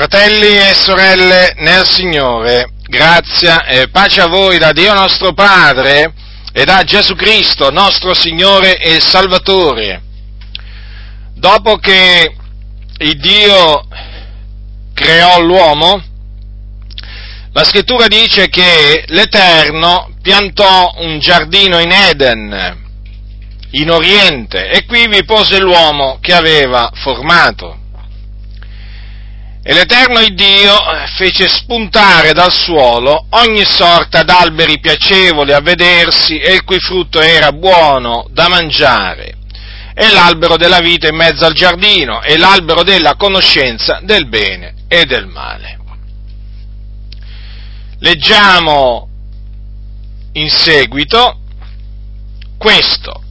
Fratelli e sorelle nel Signore, grazia e pace a voi da Dio nostro Padre e da Gesù Cristo, nostro Signore e Salvatore. Dopo che il Dio creò l'uomo, la scrittura dice che l'Eterno piantò un giardino in Eden, in Oriente, e qui vi pose l'uomo che aveva formato. E l'Eterno Dio fece spuntare dal suolo ogni sorta d'alberi piacevoli a vedersi e il cui frutto era buono da mangiare, e l'albero della vita in mezzo al giardino, e l'albero della conoscenza del bene e del male. Leggiamo in seguito questo.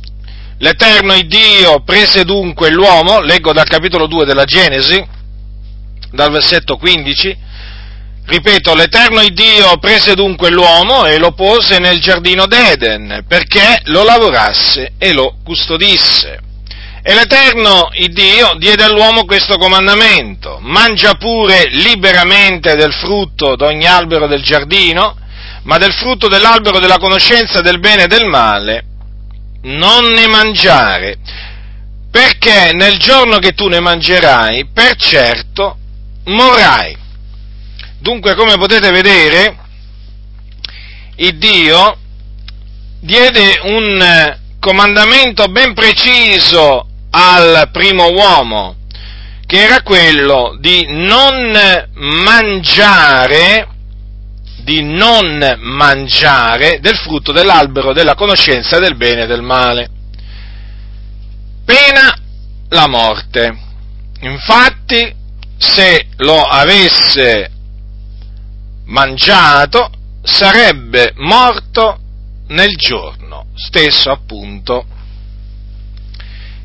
L'Eterno Dio prese dunque l'uomo, leggo dal capitolo 2 della Genesi, dal versetto 15, ripeto, l'Eterno Dio prese dunque l'uomo e lo pose nel giardino d'Eden perché lo lavorasse e lo custodisse. E l'Eterno Dio diede all'uomo questo comandamento, mangia pure liberamente del frutto d'ogni albero del giardino, ma del frutto dell'albero della conoscenza del bene e del male non ne mangiare, perché nel giorno che tu ne mangerai, per certo morrai. Dunque, come potete vedere, il Dio diede un eh, comandamento ben preciso al primo uomo, che era quello di non mangiare, di non mangiare del frutto dell'albero della conoscenza del bene e del male. Pena la morte. Infatti, se lo avesse mangiato sarebbe morto nel giorno stesso appunto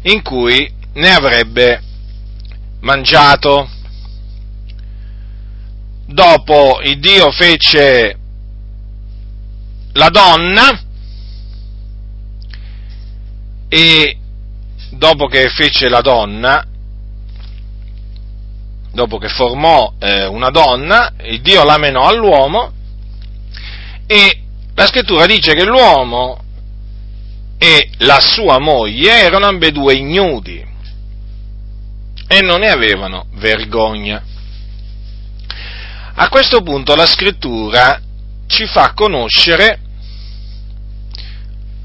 in cui ne avrebbe mangiato. Dopo il Dio fece la donna e dopo che fece la donna dopo che formò eh, una donna, Dio la menò all'uomo e la scrittura dice che l'uomo e la sua moglie erano ambedue ignudi e non ne avevano vergogna. A questo punto la scrittura ci fa conoscere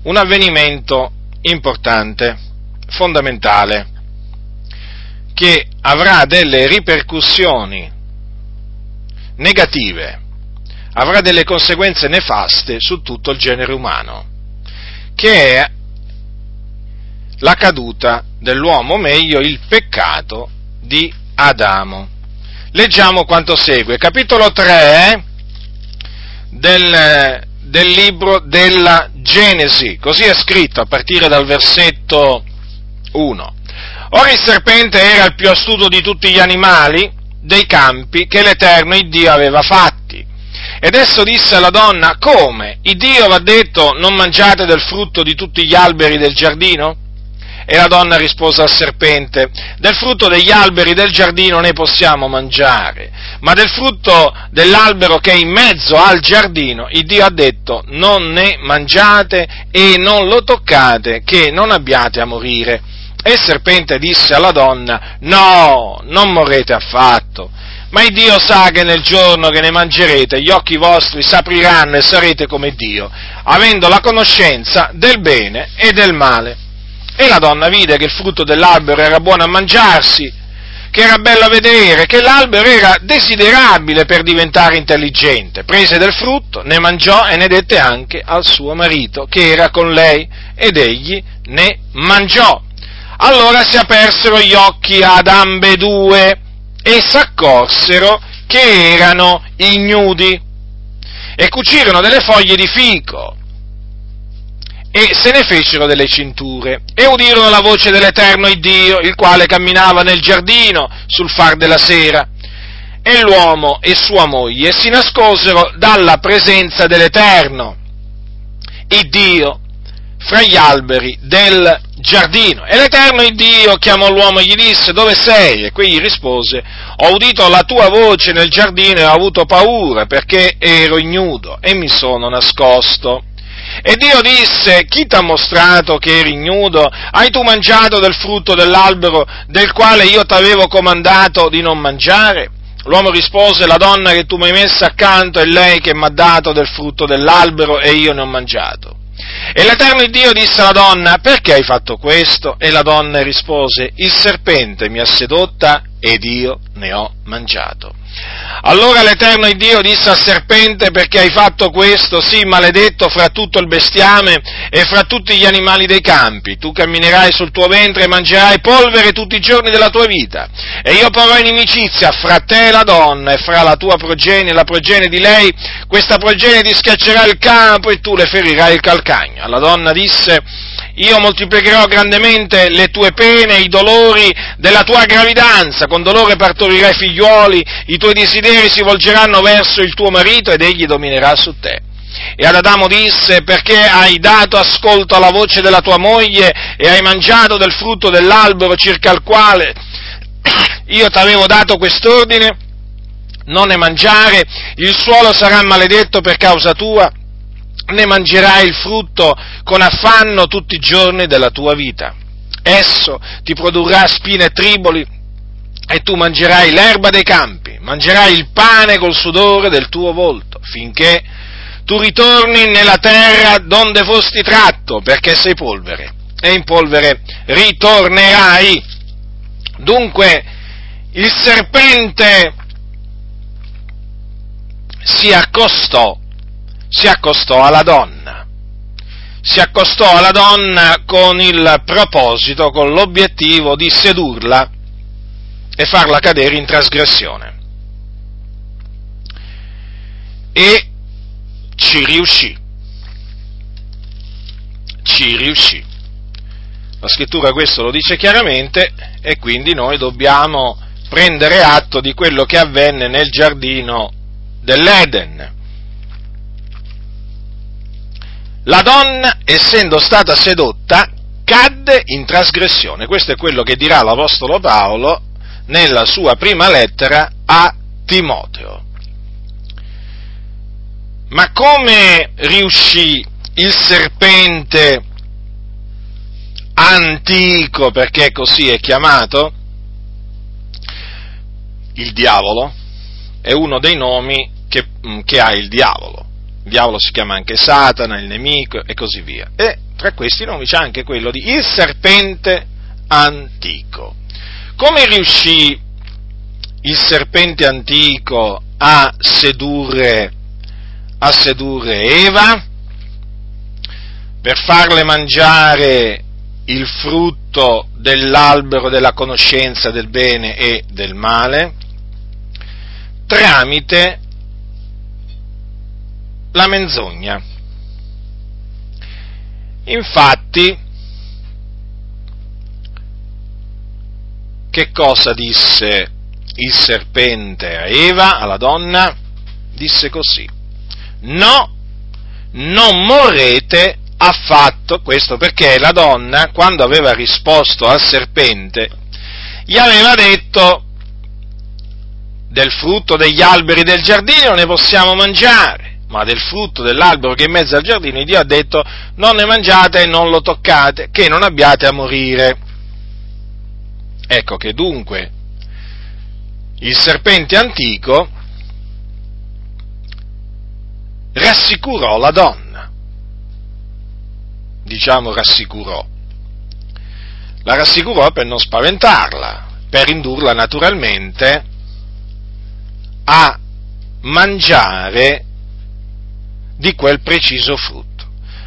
un avvenimento importante, fondamentale che avrà delle ripercussioni negative, avrà delle conseguenze nefaste su tutto il genere umano, che è la caduta dell'uomo, o meglio il peccato di Adamo. Leggiamo quanto segue, capitolo 3 del, del libro della Genesi, così è scritto a partire dal versetto 1. Ora il serpente era il più astuto di tutti gli animali dei campi che l'Eterno il Dio aveva fatti. Ed esso disse alla donna, come? Il Dio va detto non mangiate del frutto di tutti gli alberi del giardino? E la donna rispose al serpente, del frutto degli alberi del giardino ne possiamo mangiare, ma del frutto dell'albero che è in mezzo al giardino, il Dio ha detto, non ne mangiate e non lo toccate, che non abbiate a morire. E il serpente disse alla donna, no, non morrete affatto, ma il Dio sa che nel giorno che ne mangerete gli occhi vostri s'apriranno e sarete come Dio, avendo la conoscenza del bene e del male. E la donna vide che il frutto dell'albero era buono a mangiarsi, che era bello a vedere, che l'albero era desiderabile per diventare intelligente. Prese del frutto, ne mangiò e ne dette anche al suo marito, che era con lei, ed egli ne mangiò. Allora si apersero gli occhi ad ambedue e s'accorsero che erano ignudi e cucirono delle foglie di fico e se ne fecero delle cinture e udirono la voce dell'Eterno il Dio, il quale camminava nel giardino sul far della sera. E l'uomo e sua moglie si nascosero dalla presenza dell'Eterno, il Dio, fra gli alberi del giardino. E l'Eterno Dio chiamò l'uomo e gli disse, dove sei? E quegli rispose, ho udito la tua voce nel giardino e ho avuto paura perché ero ignudo e mi sono nascosto. E Dio disse, chi ti ha mostrato che eri ignudo? Hai tu mangiato del frutto dell'albero del quale io ti avevo comandato di non mangiare? L'uomo rispose, la donna che tu mi hai messa accanto è lei che mi ha dato del frutto dell'albero e io ne ho mangiato. E l'Eterno Dio disse alla donna, perché hai fatto questo? E la donna rispose, il serpente mi ha sedotta ed io ne ho mangiato. Allora l'Eterno Dio disse al serpente perché hai fatto questo, sì, maledetto fra tutto il bestiame e fra tutti gli animali dei campi, tu camminerai sul tuo ventre e mangerai polvere tutti i giorni della tua vita, e io porrò inimicizia fra te e la donna e fra la tua progenie e la progenie di lei, questa progenie ti schiaccerà il capo e tu le ferirai il calcagno. Alla donna disse, io moltiplicherò grandemente le tue pene, i dolori della tua gravidanza, con dolore partorirai figliuoli, i tuoi desideri si volgeranno verso il tuo marito ed egli dominerà su te. E ad Adamo disse, perché hai dato ascolto alla voce della tua moglie e hai mangiato del frutto dell'albero circa il quale io ti avevo dato quest'ordine? Non ne mangiare, il suolo sarà maledetto per causa tua, ne mangerai il frutto con affanno tutti i giorni della tua vita. Esso ti produrrà spine e triboli e tu mangerai l'erba dei campi, mangerai il pane col sudore del tuo volto, finché tu ritorni nella terra donde fosti tratto, perché sei polvere, e in polvere ritornerai. Dunque, il serpente si accostò si accostò alla donna. Si accostò alla donna con il proposito, con l'obiettivo di sedurla e farla cadere in trasgressione. E ci riuscì. Ci riuscì. La scrittura questo lo dice chiaramente e quindi noi dobbiamo prendere atto di quello che avvenne nel giardino dell'Eden la donna, essendo stata sedotta, cadde in trasgressione. Questo è quello che dirà l'Apostolo Paolo nella sua prima lettera a Timoteo. Ma come riuscì il serpente antico, perché così è chiamato, il diavolo, è uno dei nomi che, che ha il diavolo diavolo si chiama anche Satana, il nemico e così via. E tra questi nomi c'è anche quello di il serpente antico. Come riuscì il serpente antico a sedurre, a sedurre Eva? Per farle mangiare il frutto dell'albero della conoscenza del bene e del male tramite la menzogna. Infatti, che cosa disse il serpente a Eva, alla donna? Disse così, no, non morrete affatto, questo perché la donna, quando aveva risposto al serpente, gli aveva detto del frutto degli alberi del giardino ne possiamo mangiare, ma del frutto dell'albero che è in mezzo al giardino, Dio ha detto non ne mangiate e non lo toccate, che non abbiate a morire. Ecco che dunque il serpente antico rassicurò la donna, diciamo rassicurò, la rassicurò per non spaventarla, per indurla naturalmente a mangiare di quel preciso frutto.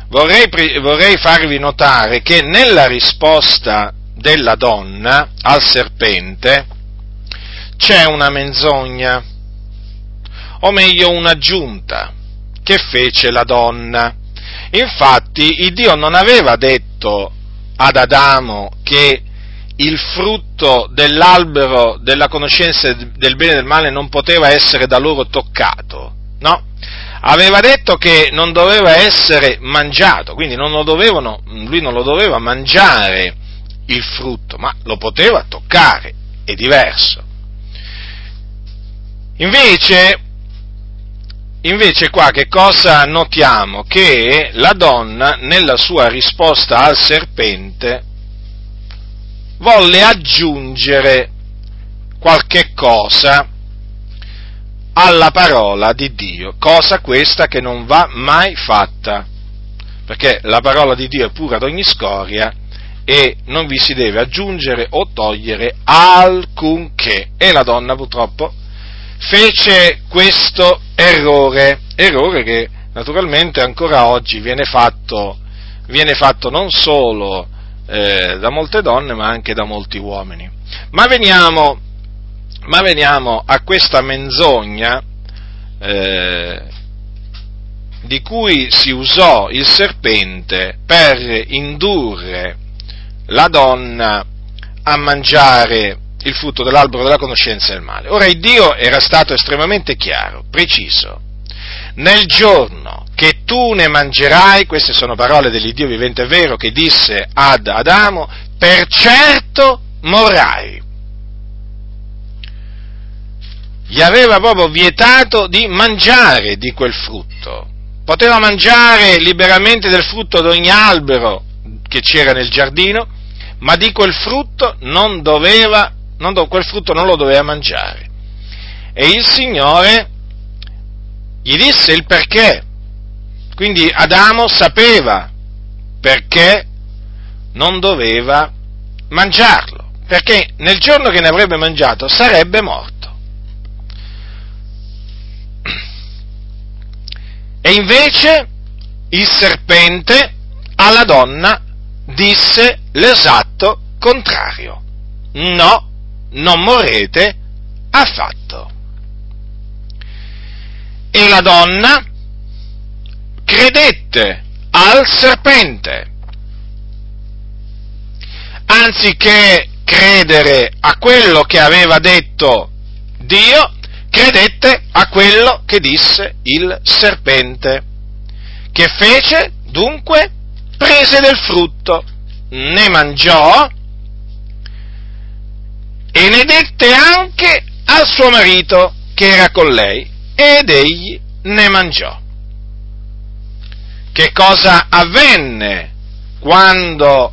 Vorrei, vorrei farvi notare che nella risposta della donna al serpente c'è una menzogna, o meglio un'aggiunta, che fece la donna. Infatti il Dio non aveva detto ad Adamo che il frutto dell'albero della conoscenza del bene e del male non poteva essere da loro toccato, no? Aveva detto che non doveva essere mangiato, quindi non dovevano, lui non lo doveva mangiare il frutto, ma lo poteva toccare, è diverso. Invece, invece qua che cosa notiamo? Che la donna nella sua risposta al serpente volle aggiungere qualche cosa alla parola di Dio, cosa questa che non va mai fatta, perché la parola di Dio è pura ad ogni scoria e non vi si deve aggiungere o togliere alcunché. E la donna purtroppo fece questo errore, errore che naturalmente ancora oggi viene fatto, viene fatto non solo eh, da molte donne ma anche da molti uomini. Ma veniamo ma veniamo a questa menzogna eh, di cui si usò il serpente per indurre la donna a mangiare il frutto dell'albero della conoscenza del male. Ora il Dio era stato estremamente chiaro, preciso. Nel giorno che tu ne mangerai, queste sono parole dell'Iddio vivente e vero che disse ad Adamo, per certo morrai. Gli aveva proprio vietato di mangiare di quel frutto. Poteva mangiare liberamente del frutto di ogni albero che c'era nel giardino, ma di quel frutto non doveva, non do, quel frutto non lo doveva mangiare. E il Signore gli disse il perché. Quindi Adamo sapeva perché non doveva mangiarlo, perché nel giorno che ne avrebbe mangiato sarebbe morto. E invece il serpente alla donna disse l'esatto contrario. No, non morrete affatto. E la donna credette al serpente. Anziché credere a quello che aveva detto Dio, credette a quello che disse il serpente. Che fece? Dunque prese del frutto, ne mangiò e ne dette anche al suo marito che era con lei ed egli ne mangiò. Che cosa avvenne quando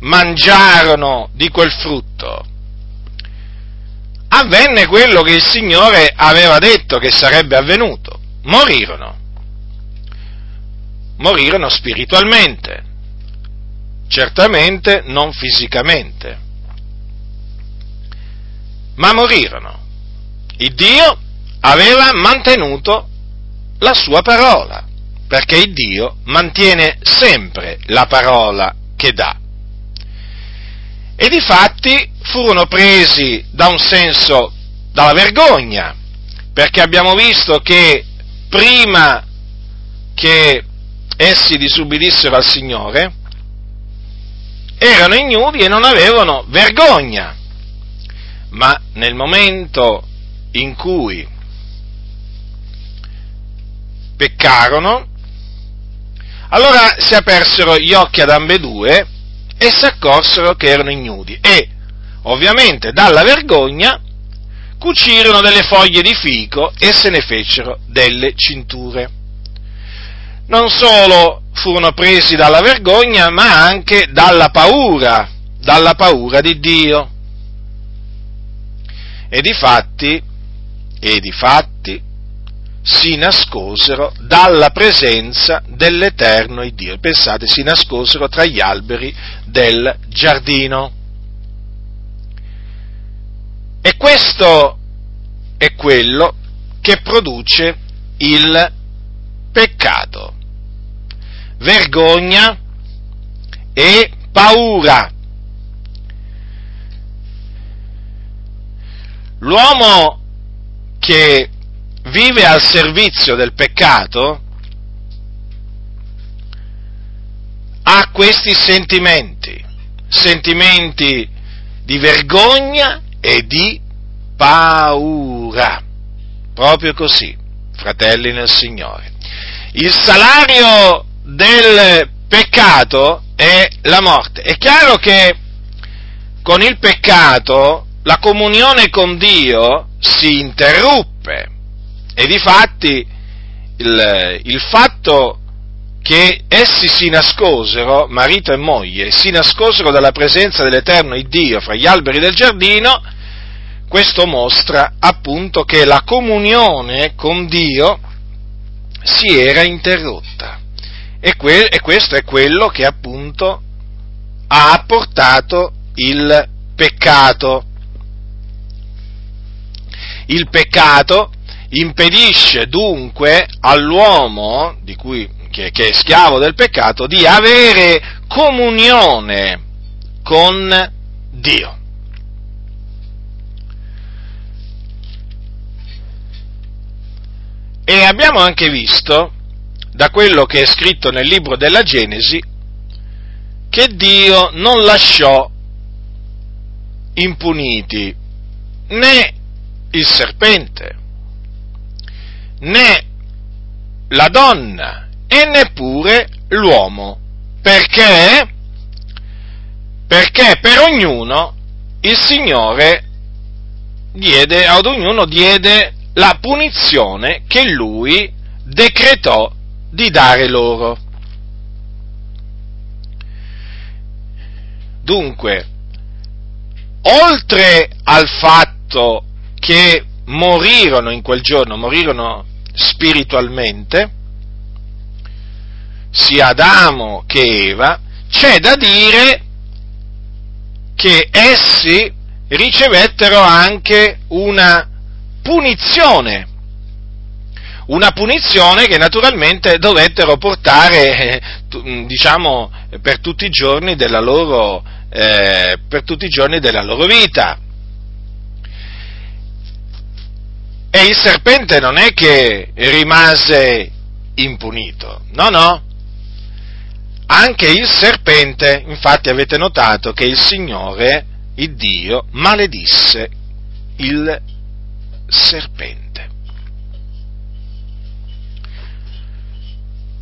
mangiarono di quel frutto? Avvenne quello che il Signore aveva detto che sarebbe avvenuto. Morirono. Morirono spiritualmente, certamente non fisicamente, ma morirono. Il Dio aveva mantenuto la sua parola, perché il Dio mantiene sempre la parola che dà. E difatti furono presi da un senso, dalla vergogna, perché abbiamo visto che prima che essi disubbidissero al Signore, erano ignudi e non avevano vergogna, ma nel momento in cui peccarono, allora si apersero gli occhi ad ambedue e si accorsero che erano ignudi e ovviamente dalla vergogna, cucirono delle foglie di fico e se ne fecero delle cinture. Non solo furono presi dalla vergogna, ma anche dalla paura, dalla paura di Dio. E di fatti, e di fatti, si nascosero dalla presenza dell'Eterno Dio. Pensate, si nascosero tra gli alberi del giardino. E questo è quello che produce il peccato. Vergogna e paura. L'uomo che vive al servizio del peccato ha questi sentimenti, sentimenti di vergogna e di paura. Proprio così. fratelli nel Signore. Il salario del peccato è la morte. È chiaro che con il peccato la comunione con Dio si interruppe e difatti il, il fatto che essi si nascosero, marito e moglie, si nascosero dalla presenza dell'Eterno Dio fra gli alberi del giardino, questo mostra appunto che la comunione con Dio si era interrotta. E, que- e questo è quello che appunto ha apportato il peccato. Il peccato impedisce dunque all'uomo, cui, che, che è schiavo del peccato, di avere comunione con Dio. E abbiamo anche visto, da quello che è scritto nel libro della Genesi, che Dio non lasciò impuniti né il serpente, né la donna e neppure l'uomo. Perché? Perché per ognuno il Signore diede, ad ognuno diede la punizione che lui decretò di dare loro. Dunque, oltre al fatto che morirono in quel giorno, morirono spiritualmente, sia Adamo che Eva, c'è da dire che essi ricevettero anche una punizione, una punizione che naturalmente dovettero portare, eh, diciamo, per tutti i giorni della loro, eh, per tutti i giorni della loro vita. E il serpente non è che rimase impunito, no, no. Anche il serpente, infatti avete notato che il Signore, il Dio, maledisse il serpente.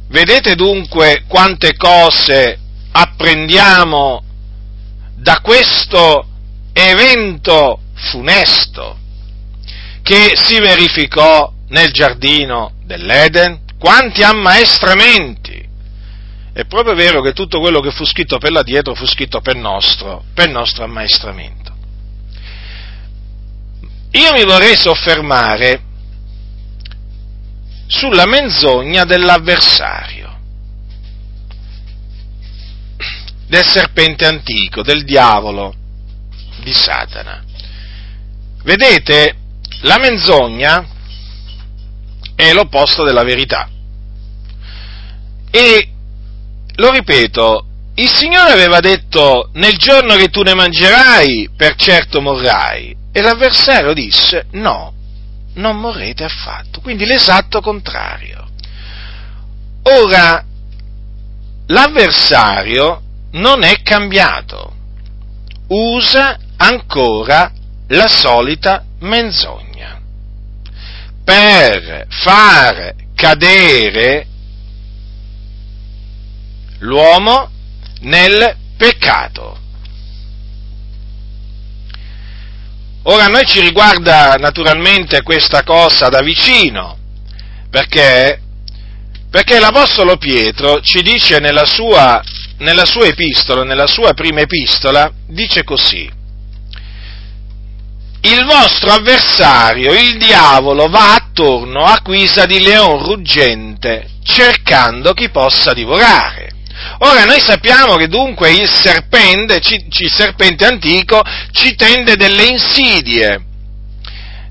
Vedete dunque quante cose apprendiamo da questo evento funesto che si verificò nel giardino dell'Eden? Quanti ammaestramenti! È proprio vero che tutto quello che fu scritto per là dietro fu scritto per nostro, per nostro ammaestramento. Io mi vorrei soffermare sulla menzogna dell'avversario, del serpente antico, del diavolo, di Satana. Vedete, la menzogna è l'opposto della verità. E, lo ripeto, il Signore aveva detto, nel giorno che tu ne mangerai, per certo morrai. E l'avversario disse no, non morrete affatto, quindi l'esatto contrario. Ora, l'avversario non è cambiato, usa ancora la solita menzogna per far cadere l'uomo nel peccato. Ora a noi ci riguarda naturalmente questa cosa da vicino, perché, perché l'Apostolo Pietro ci dice nella sua, nella sua epistola, nella sua prima epistola, dice così, il vostro avversario, il diavolo, va attorno a guisa di leon ruggente, cercando chi possa divorare. Ora noi sappiamo che dunque il serpente, il serpente antico ci tende delle insidie,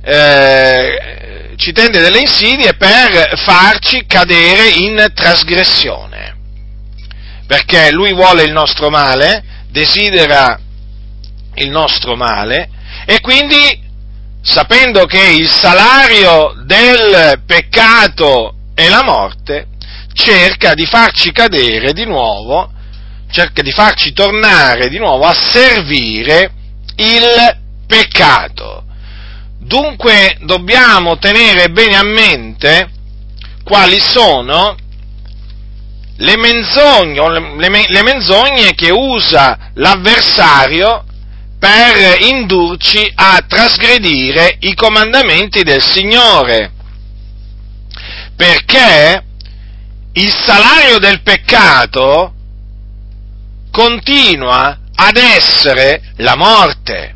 eh, ci tende delle insidie per farci cadere in trasgressione, perché lui vuole il nostro male, desidera il nostro male e quindi sapendo che il salario del peccato è la morte, cerca di farci cadere di nuovo, cerca di farci tornare di nuovo a servire il peccato. Dunque dobbiamo tenere bene a mente quali sono le menzogne, le, menzogne che usa l'avversario per indurci a trasgredire i comandamenti del Signore. Perché il salario del peccato continua ad essere la morte.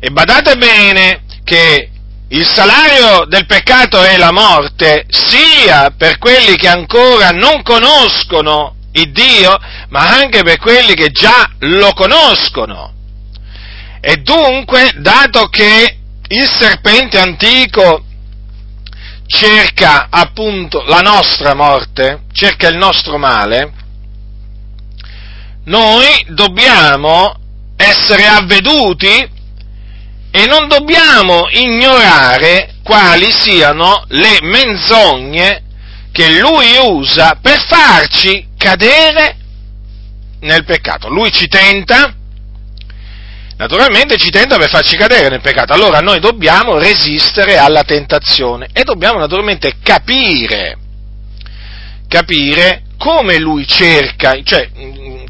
E badate bene che il salario del peccato è la morte, sia per quelli che ancora non conoscono il Dio, ma anche per quelli che già lo conoscono. E dunque, dato che il serpente antico cerca appunto la nostra morte, cerca il nostro male, noi dobbiamo essere avveduti e non dobbiamo ignorare quali siano le menzogne che lui usa per farci cadere nel peccato. Lui ci tenta, naturalmente ci tenta per farci cadere nel peccato. Allora noi dobbiamo resistere alla tentazione e dobbiamo naturalmente capire, capire come lui cerca, cioè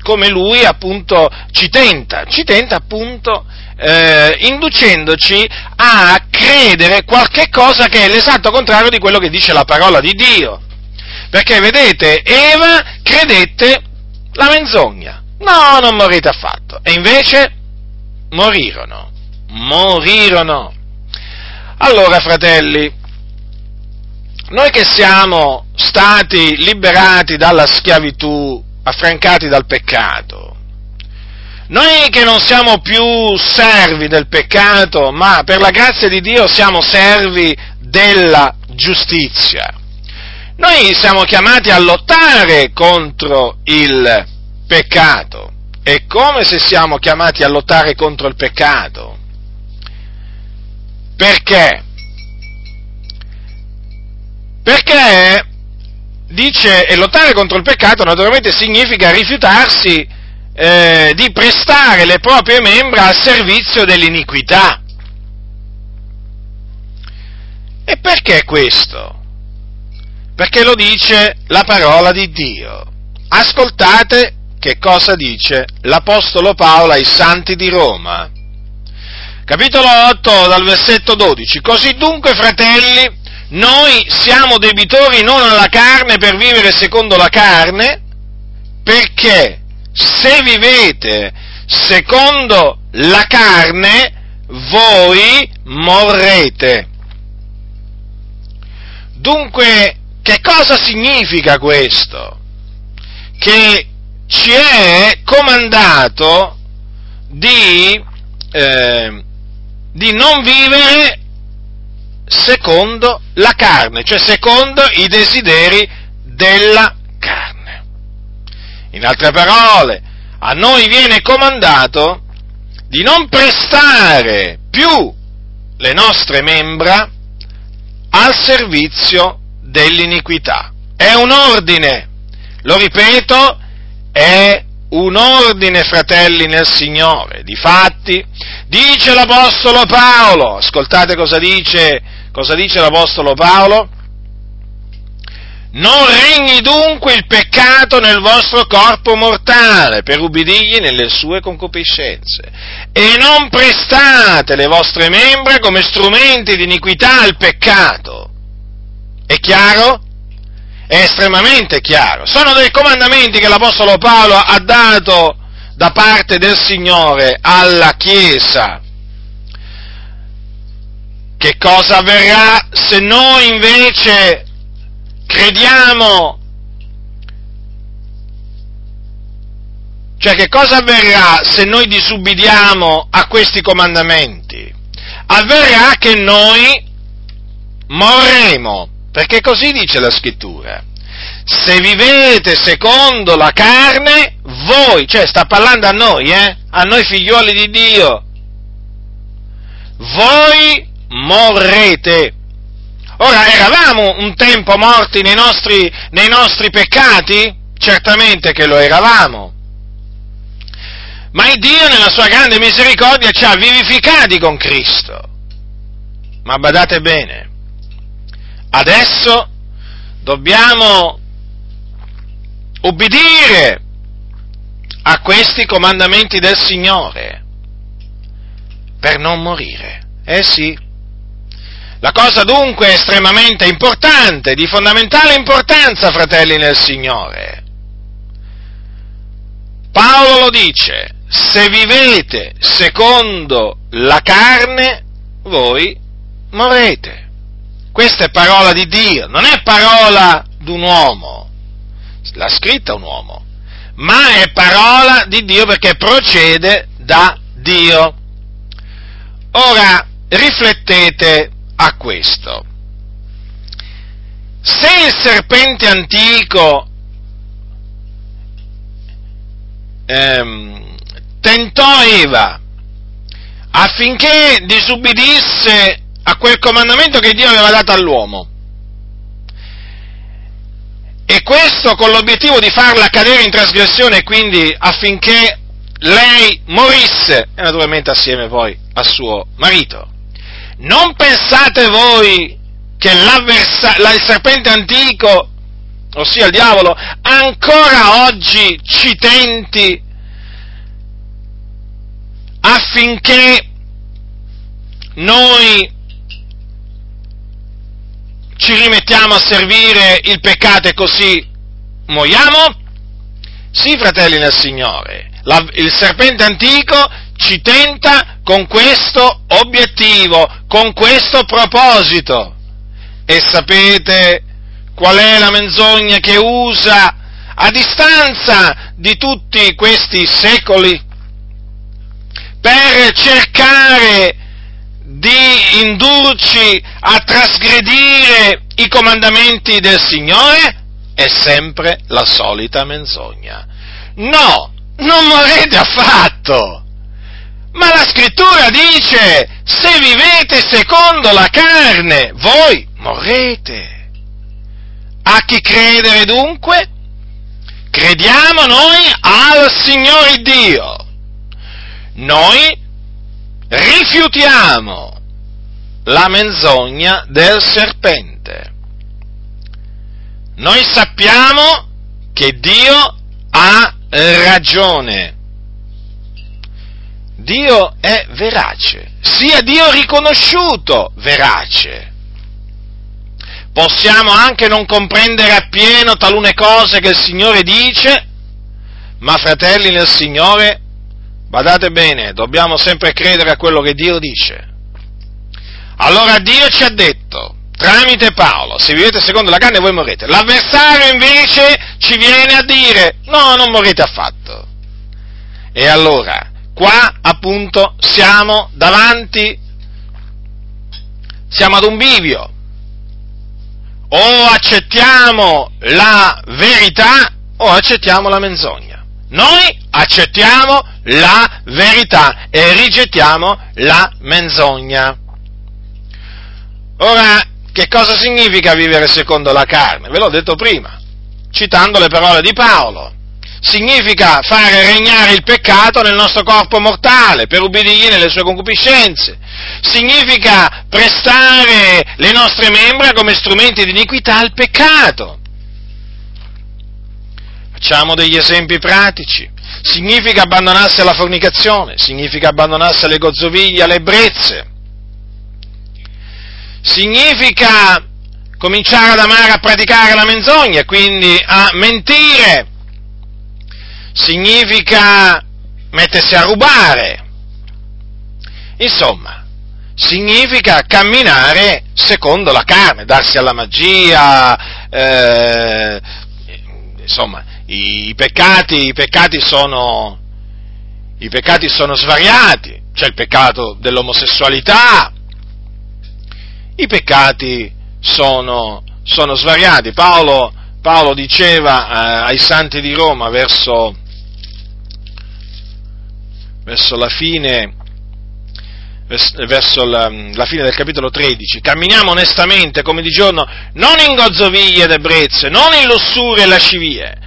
come lui appunto ci tenta, ci tenta appunto eh, inducendoci a credere qualche cosa che è l'esatto contrario di quello che dice la parola di Dio. Perché vedete, Eva credette la menzogna. No, non morite affatto. E invece morirono. Morirono. Allora, fratelli, noi che siamo stati liberati dalla schiavitù, affrancati dal peccato, noi che non siamo più servi del peccato, ma per la grazia di Dio siamo servi della giustizia. Noi siamo chiamati a lottare contro il peccato. E come se siamo chiamati a lottare contro il peccato? Perché? Perché dice, e lottare contro il peccato naturalmente significa rifiutarsi eh, di prestare le proprie membra al servizio dell'iniquità. E perché questo? Perché lo dice la parola di Dio. Ascoltate che cosa dice l'Apostolo Paolo ai Santi di Roma. Capitolo 8 dal versetto 12. Così dunque, fratelli, noi siamo debitori non alla carne per vivere secondo la carne, perché se vivete secondo la carne, voi morrete. Dunque, che cosa significa questo? Che ci è comandato di, eh, di non vivere secondo la carne, cioè secondo i desideri della in altre parole, a noi viene comandato di non prestare più le nostre membra al servizio dell'iniquità. È un ordine, lo ripeto, è un ordine, fratelli nel Signore. Difatti, dice l'Apostolo Paolo, ascoltate cosa dice, cosa dice l'Apostolo Paolo, non regni dunque il peccato nel vostro corpo mortale per ubbidirgli nelle sue concupiscenze. E non prestate le vostre membra come strumenti di iniquità al peccato. È chiaro? È estremamente chiaro. Sono dei comandamenti che l'Apostolo Paolo ha dato da parte del Signore alla Chiesa. Che cosa avverrà se noi invece crediamo, cioè che cosa avverrà se noi disubbidiamo a questi comandamenti? Avverrà che noi morremo, perché così dice la scrittura. Se vivete secondo la carne, voi, cioè sta parlando a noi, eh? a noi figlioli di Dio, voi morrete. Ora, eravamo un tempo morti nei nostri, nei nostri peccati? Certamente che lo eravamo. Ma Dio nella sua grande misericordia ci ha vivificati con Cristo. Ma badate bene, adesso dobbiamo ubbidire a questi comandamenti del Signore per non morire. Eh sì. La cosa dunque è estremamente importante, di fondamentale importanza, fratelli nel Signore. Paolo lo dice, se vivete secondo la carne, voi morrete. Questa è parola di Dio, non è parola di un uomo. L'ha scritta un uomo, ma è parola di Dio perché procede da Dio. Ora, riflettete a questo. Se il serpente antico ehm, tentò Eva affinché disubbidisse a quel comandamento che Dio aveva dato all'uomo, e questo con l'obiettivo di farla cadere in trasgressione e quindi affinché lei morisse, e naturalmente assieme poi al suo marito. Non pensate voi che il serpente antico, ossia il diavolo, ancora oggi ci tenti affinché noi ci rimettiamo a servire il peccato e così muoiamo? Sì, fratelli nel Signore, la, il serpente antico ci tenta con questo obiettivo, con questo proposito. E sapete qual è la menzogna che usa a distanza di tutti questi secoli per cercare di indurci a trasgredire i comandamenti del Signore? È sempre la solita menzogna. No, non morrete affatto. Ma la scrittura dice, se vivete secondo la carne, voi morrete. A chi credere dunque? Crediamo noi al Signore Dio. Noi rifiutiamo la menzogna del serpente. Noi sappiamo che Dio ha ragione. Dio è verace, sia Dio riconosciuto verace. Possiamo anche non comprendere appieno talune cose che il Signore dice, ma fratelli nel Signore, Badate bene, dobbiamo sempre credere a quello che Dio dice. Allora Dio ci ha detto, tramite Paolo, se vivete secondo la carne voi morrete. L'avversario invece ci viene a dire, no, non morrete affatto. E allora, qua appunto siamo davanti, siamo ad un bivio. O accettiamo la verità o accettiamo la menzogna. Noi accettiamo la verità e rigettiamo la menzogna. Ora, che cosa significa vivere secondo la carne? Ve l'ho detto prima, citando le parole di Paolo. Significa fare regnare il peccato nel nostro corpo mortale per ubbidirgli nelle sue concupiscenze. Significa prestare le nostre membra come strumenti di iniquità al peccato. Facciamo degli esempi pratici. Significa abbandonarsi alla fornicazione, significa abbandonarsi alle gozzoviglie, alle ebbrezze, significa cominciare ad amare a praticare la menzogna, quindi a mentire, significa mettersi a rubare, insomma, significa camminare secondo la carne, darsi alla magia, eh, insomma, i peccati, i peccati, sono, i peccati sono svariati, c'è il peccato dell'omosessualità, i peccati sono, sono svariati. Paolo, Paolo diceva eh, ai santi di Roma verso, verso la fine verso la, la, fine del capitolo 13, camminiamo onestamente come di giorno, non in gozzoviglie ed ebbrezze, non in lussurie e lascivie,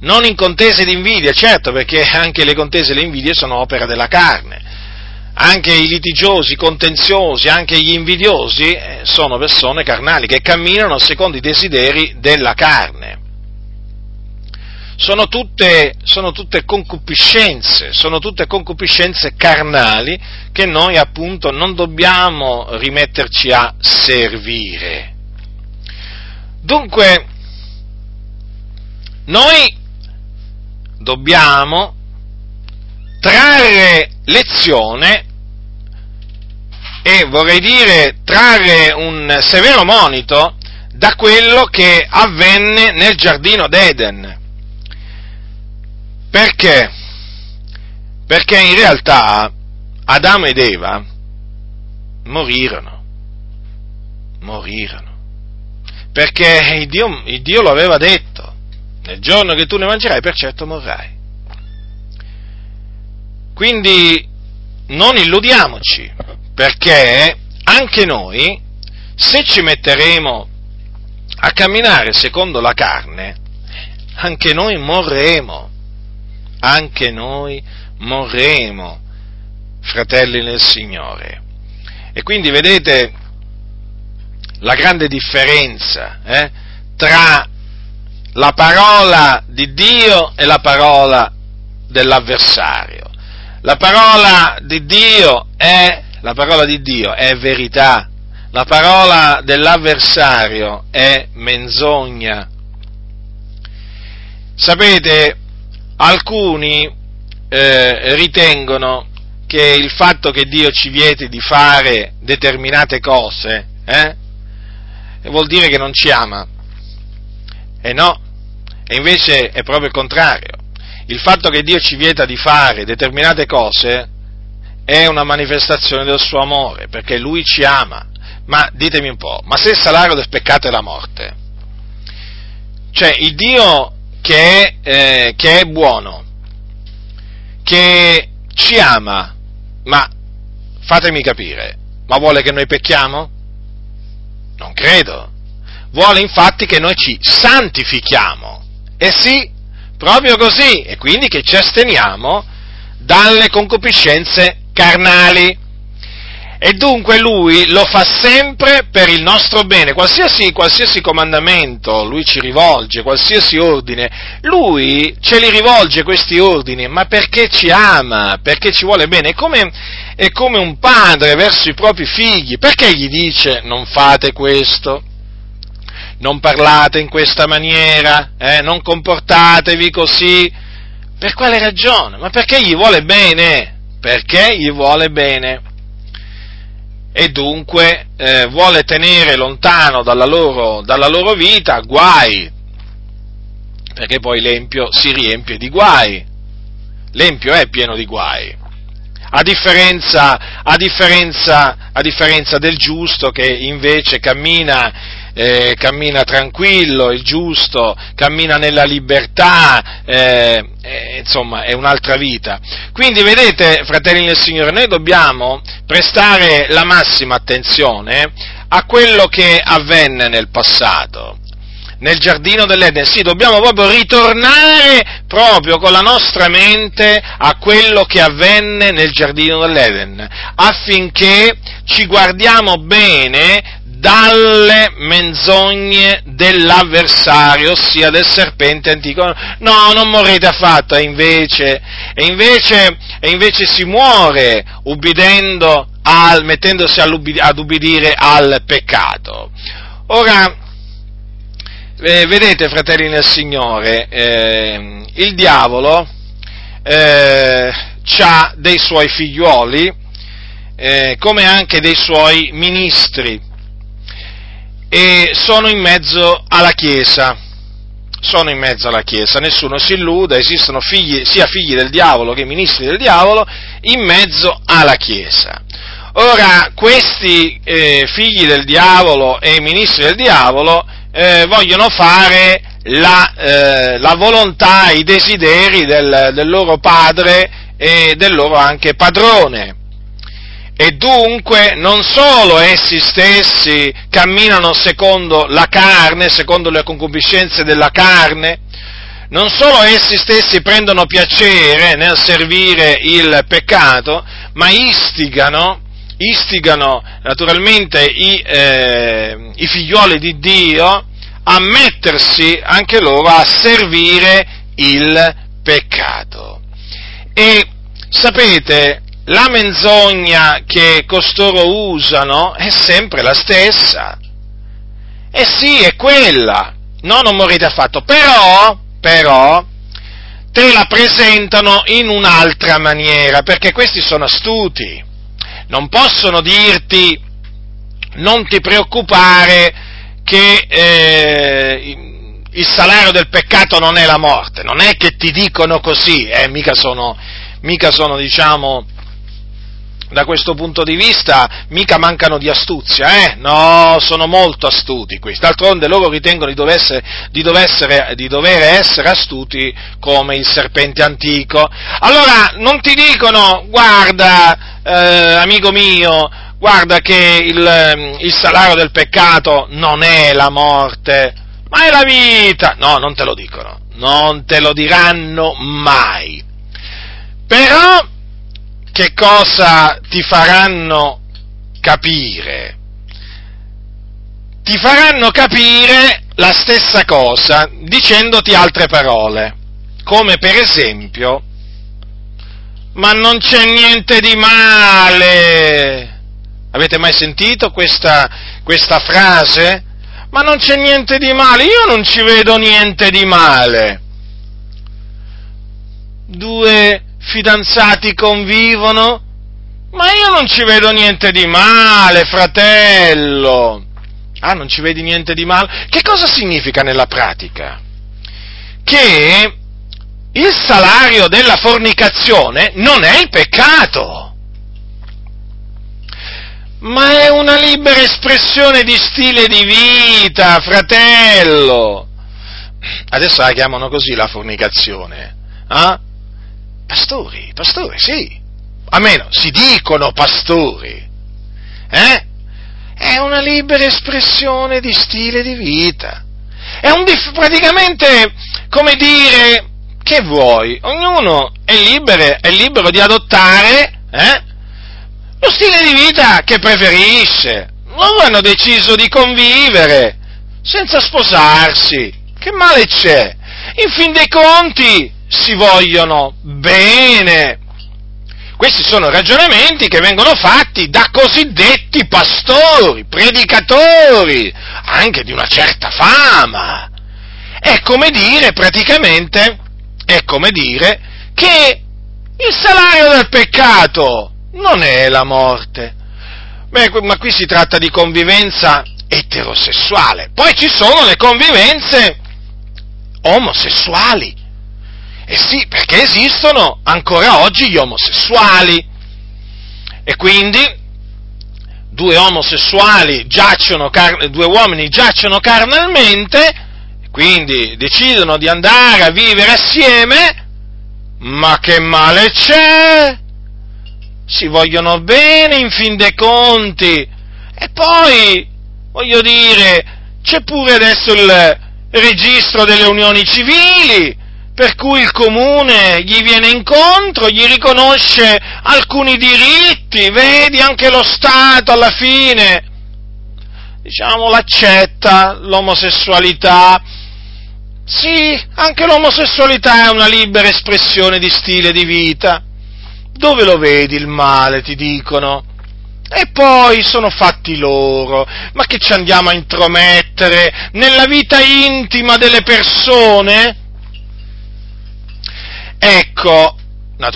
non in contese di invidia, certo, perché anche le contese e le invidie sono opera della carne. anche i litigiosi, i contenziosi, anche gli invidiosi eh, sono persone carnali che camminano secondo i desideri della carne. Sono tutte, sono tutte concupiscenze, sono tutte concupiscenze carnali che noi appunto non dobbiamo rimetterci a servire. Dunque, noi dobbiamo trarre lezione e vorrei dire trarre un severo monito da quello che avvenne nel giardino d'Eden. Perché? Perché in realtà Adamo ed Eva morirono, morirono, perché il Dio, il Dio lo aveva detto, nel giorno che tu ne mangerai per certo morrai. Quindi non illudiamoci, perché anche noi, se ci metteremo a camminare secondo la carne, anche noi morremo, anche noi morremo, fratelli nel Signore. E quindi vedete la grande differenza eh, tra la parola di Dio e la parola dell'avversario. La parola di Dio è la parola di Dio è verità, la parola dell'avversario è menzogna. Sapete, alcuni eh, ritengono che il fatto che Dio ci vieti di fare determinate cose eh, vuol dire che non ci ama. E no, e invece è proprio il contrario. Il fatto che Dio ci vieta di fare determinate cose è una manifestazione del suo amore, perché Lui ci ama. Ma ditemi un po', ma se il salario del peccato è la morte, cioè il Dio che è, eh, che è buono, che ci ama, ma fatemi capire, ma vuole che noi pecchiamo? Non credo. Vuole infatti che noi ci santifichiamo. E sì, proprio così, e quindi che ci asteniamo dalle concupiscenze carnali. E dunque lui lo fa sempre per il nostro bene, qualsiasi, qualsiasi, comandamento lui ci rivolge, qualsiasi ordine, lui ce li rivolge questi ordini, ma perché ci ama, perché ci vuole bene, è come, è come un padre verso i propri figli, perché gli dice non fate questo, non parlate in questa maniera, eh, non comportatevi così, per quale ragione? Ma perché gli vuole bene? perché gli vuole bene. E dunque eh, vuole tenere lontano dalla loro, dalla loro vita guai, perché poi l'empio si riempie di guai, l'empio è pieno di guai, a differenza, a differenza, a differenza del giusto che invece cammina eh, cammina tranquillo, il giusto, cammina nella libertà, eh, eh, insomma è un'altra vita. Quindi vedete, fratelli del Signore, noi dobbiamo prestare la massima attenzione a quello che avvenne nel passato nel giardino dell'Eden. Sì, dobbiamo proprio ritornare proprio con la nostra mente a quello che avvenne nel giardino dell'Eden, affinché ci guardiamo bene dalle menzogne dell'avversario, ossia del serpente antico. No, non morrete affatto, e invece, e invece, e invece si muore ubbidendo al, mettendosi ad ubbidire al peccato. Ora, eh, vedete, fratelli nel Signore, eh, il diavolo eh, ha dei suoi figliuoli, eh, come anche dei suoi ministri e sono in mezzo alla Chiesa. Sono in mezzo alla Chiesa, nessuno si illuda, esistono figli, sia figli del diavolo che ministri del diavolo in mezzo alla Chiesa. Ora, questi eh, figli del diavolo e ministri del diavolo eh, vogliono fare la, eh, la, volontà, i desideri del, del loro padre e del loro anche padrone e dunque non solo essi stessi camminano secondo la carne, secondo le concupiscenze della carne, non solo essi stessi prendono piacere nel servire il peccato, ma istigano, istigano naturalmente i, eh, i figlioli di Dio a mettersi anche loro a servire il peccato. E sapete, la menzogna che costoro usano è sempre la stessa. E sì, è quella. No, non morite affatto. Però, però, te la presentano in un'altra maniera, perché questi sono astuti. Non possono dirti, non ti preoccupare che eh, il salario del peccato non è la morte. Non è che ti dicono così, eh, mica sono, mica sono diciamo, da questo punto di vista mica mancano di astuzia, eh? No, sono molto astuti questi. D'altronde loro ritengono di dover, essere, di, dover essere, di dover essere astuti come il serpente antico. Allora, non ti dicono, guarda, eh, amico mio, guarda che il, il salario del peccato non è la morte, ma è la vita. No, non te lo dicono, non te lo diranno mai. Però che cosa ti faranno capire? Ti faranno capire la stessa cosa dicendoti altre parole, come per esempio, ma non c'è niente di male. Avete mai sentito questa, questa frase? Ma non c'è niente di male, io non ci vedo niente di male. Due fidanzati convivono, ma io non ci vedo niente di male, fratello. Ah, non ci vedi niente di male? Che cosa significa nella pratica? Che il salario della fornicazione non è il peccato, ma è una libera espressione di stile di vita, fratello. Adesso la chiamano così la fornicazione. Eh? Pastori, pastori, sì. Almeno si dicono pastori. Eh? È una libera espressione di stile di vita. È un dif- praticamente come dire che vuoi. Ognuno è libero, è libero di adottare eh, lo stile di vita che preferisce. Loro hanno deciso di convivere senza sposarsi. Che male c'è? In fin dei conti, si vogliono bene. Questi sono ragionamenti che vengono fatti da cosiddetti pastori, predicatori, anche di una certa fama. È come dire, praticamente, è come dire che il salario del peccato non è la morte. Beh, ma qui si tratta di convivenza eterosessuale. Poi ci sono le convivenze omosessuali. Eh sì, perché esistono ancora oggi gli omosessuali. E quindi due omosessuali giacciono, due uomini giacciono carnalmente, quindi decidono di andare a vivere assieme, ma che male c'è? Si vogliono bene in fin dei conti. E poi, voglio dire, c'è pure adesso il registro delle unioni civili, per cui il comune gli viene incontro, gli riconosce alcuni diritti, vedi anche lo Stato alla fine, diciamo, l'accetta, l'omosessualità. Sì, anche l'omosessualità è una libera espressione di stile di vita. Dove lo vedi il male, ti dicono? E poi sono fatti loro, ma che ci andiamo a intromettere nella vita intima delle persone? Ecco,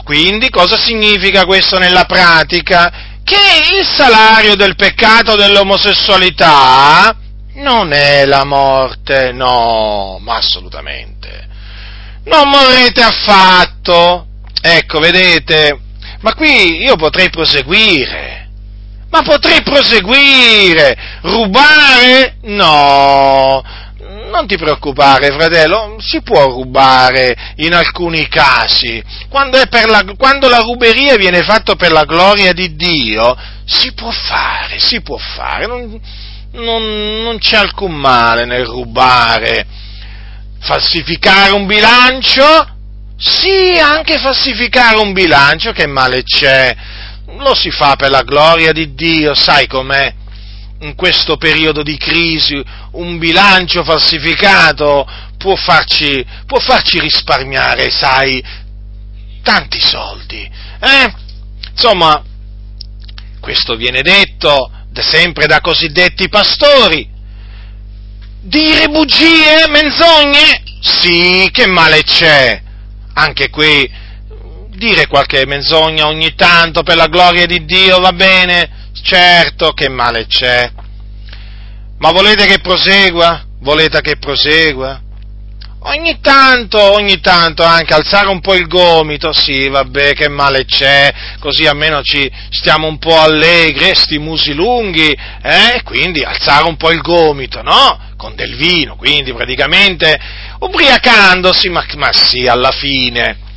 quindi cosa significa questo nella pratica? Che il salario del peccato dell'omosessualità non è la morte, no, ma assolutamente. Non morrete affatto. Ecco, vedete, ma qui io potrei proseguire. Ma potrei proseguire. Rubare? No non ti preoccupare, fratello, si può rubare in alcuni casi. Quando, la, quando, la, ruberia viene fatta per la gloria di Dio, si può fare, si può fare. Non, non, non c'è alcun male nel rubare. falsificare un bilancio? Sì, anche falsificare un bilancio, che male c'è? Lo si fa per la gloria di Dio, sai com'è? In questo periodo di crisi un bilancio falsificato può farci, può farci risparmiare, sai, tanti soldi. Eh? Insomma, questo viene detto sempre da cosiddetti pastori. Dire bugie, menzogne? Sì, che male c'è? Anche qui, dire qualche menzogna ogni tanto per la gloria di Dio va bene? Certo, che male c'è? Ma volete che prosegua? Volete che prosegua? Ogni tanto, ogni tanto anche alzare un po' il gomito, sì, vabbè, che male c'è, così almeno ci stiamo un po' allegri, sti musi lunghi, eh, quindi alzare un po' il gomito, no? Con del vino, quindi praticamente ubriacandosi, ma, ma sì, alla fine.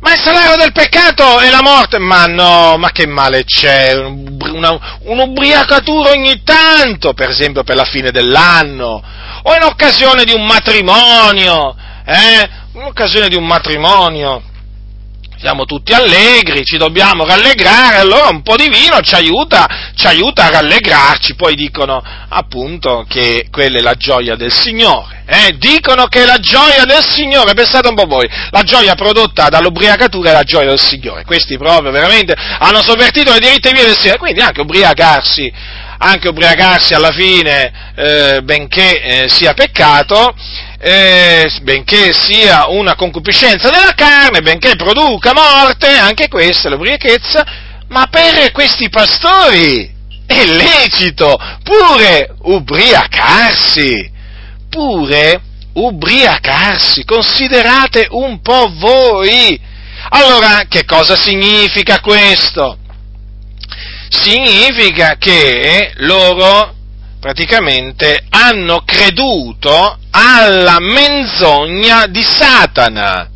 Ma il salario del peccato è la morte, ma no, ma che male c'è? Una, un'ubriacatura ogni tanto, per esempio per la fine dell'anno, o in occasione di un matrimonio, eh? In occasione di un matrimonio. Siamo tutti allegri, ci dobbiamo rallegrare, allora un po' di vino ci aiuta, ci aiuta a rallegrarci. Poi dicono appunto che quella è la gioia del Signore. Eh? Dicono che la gioia del Signore, pensate un po' voi, la gioia prodotta dall'ubriacatura è la gioia del Signore. Questi proprio veramente hanno sovvertito le diritte vie del Signore, quindi anche ubriacarsi anche ubriacarsi alla fine, eh, benché eh, sia peccato, eh, benché sia una concupiscenza della carne, benché produca morte, anche questa è l'ubriachezza, ma per questi pastori è lecito pure ubriacarsi, pure ubriacarsi, considerate un po' voi. Allora, che cosa significa questo? Significa che loro praticamente hanno creduto alla menzogna di Satana.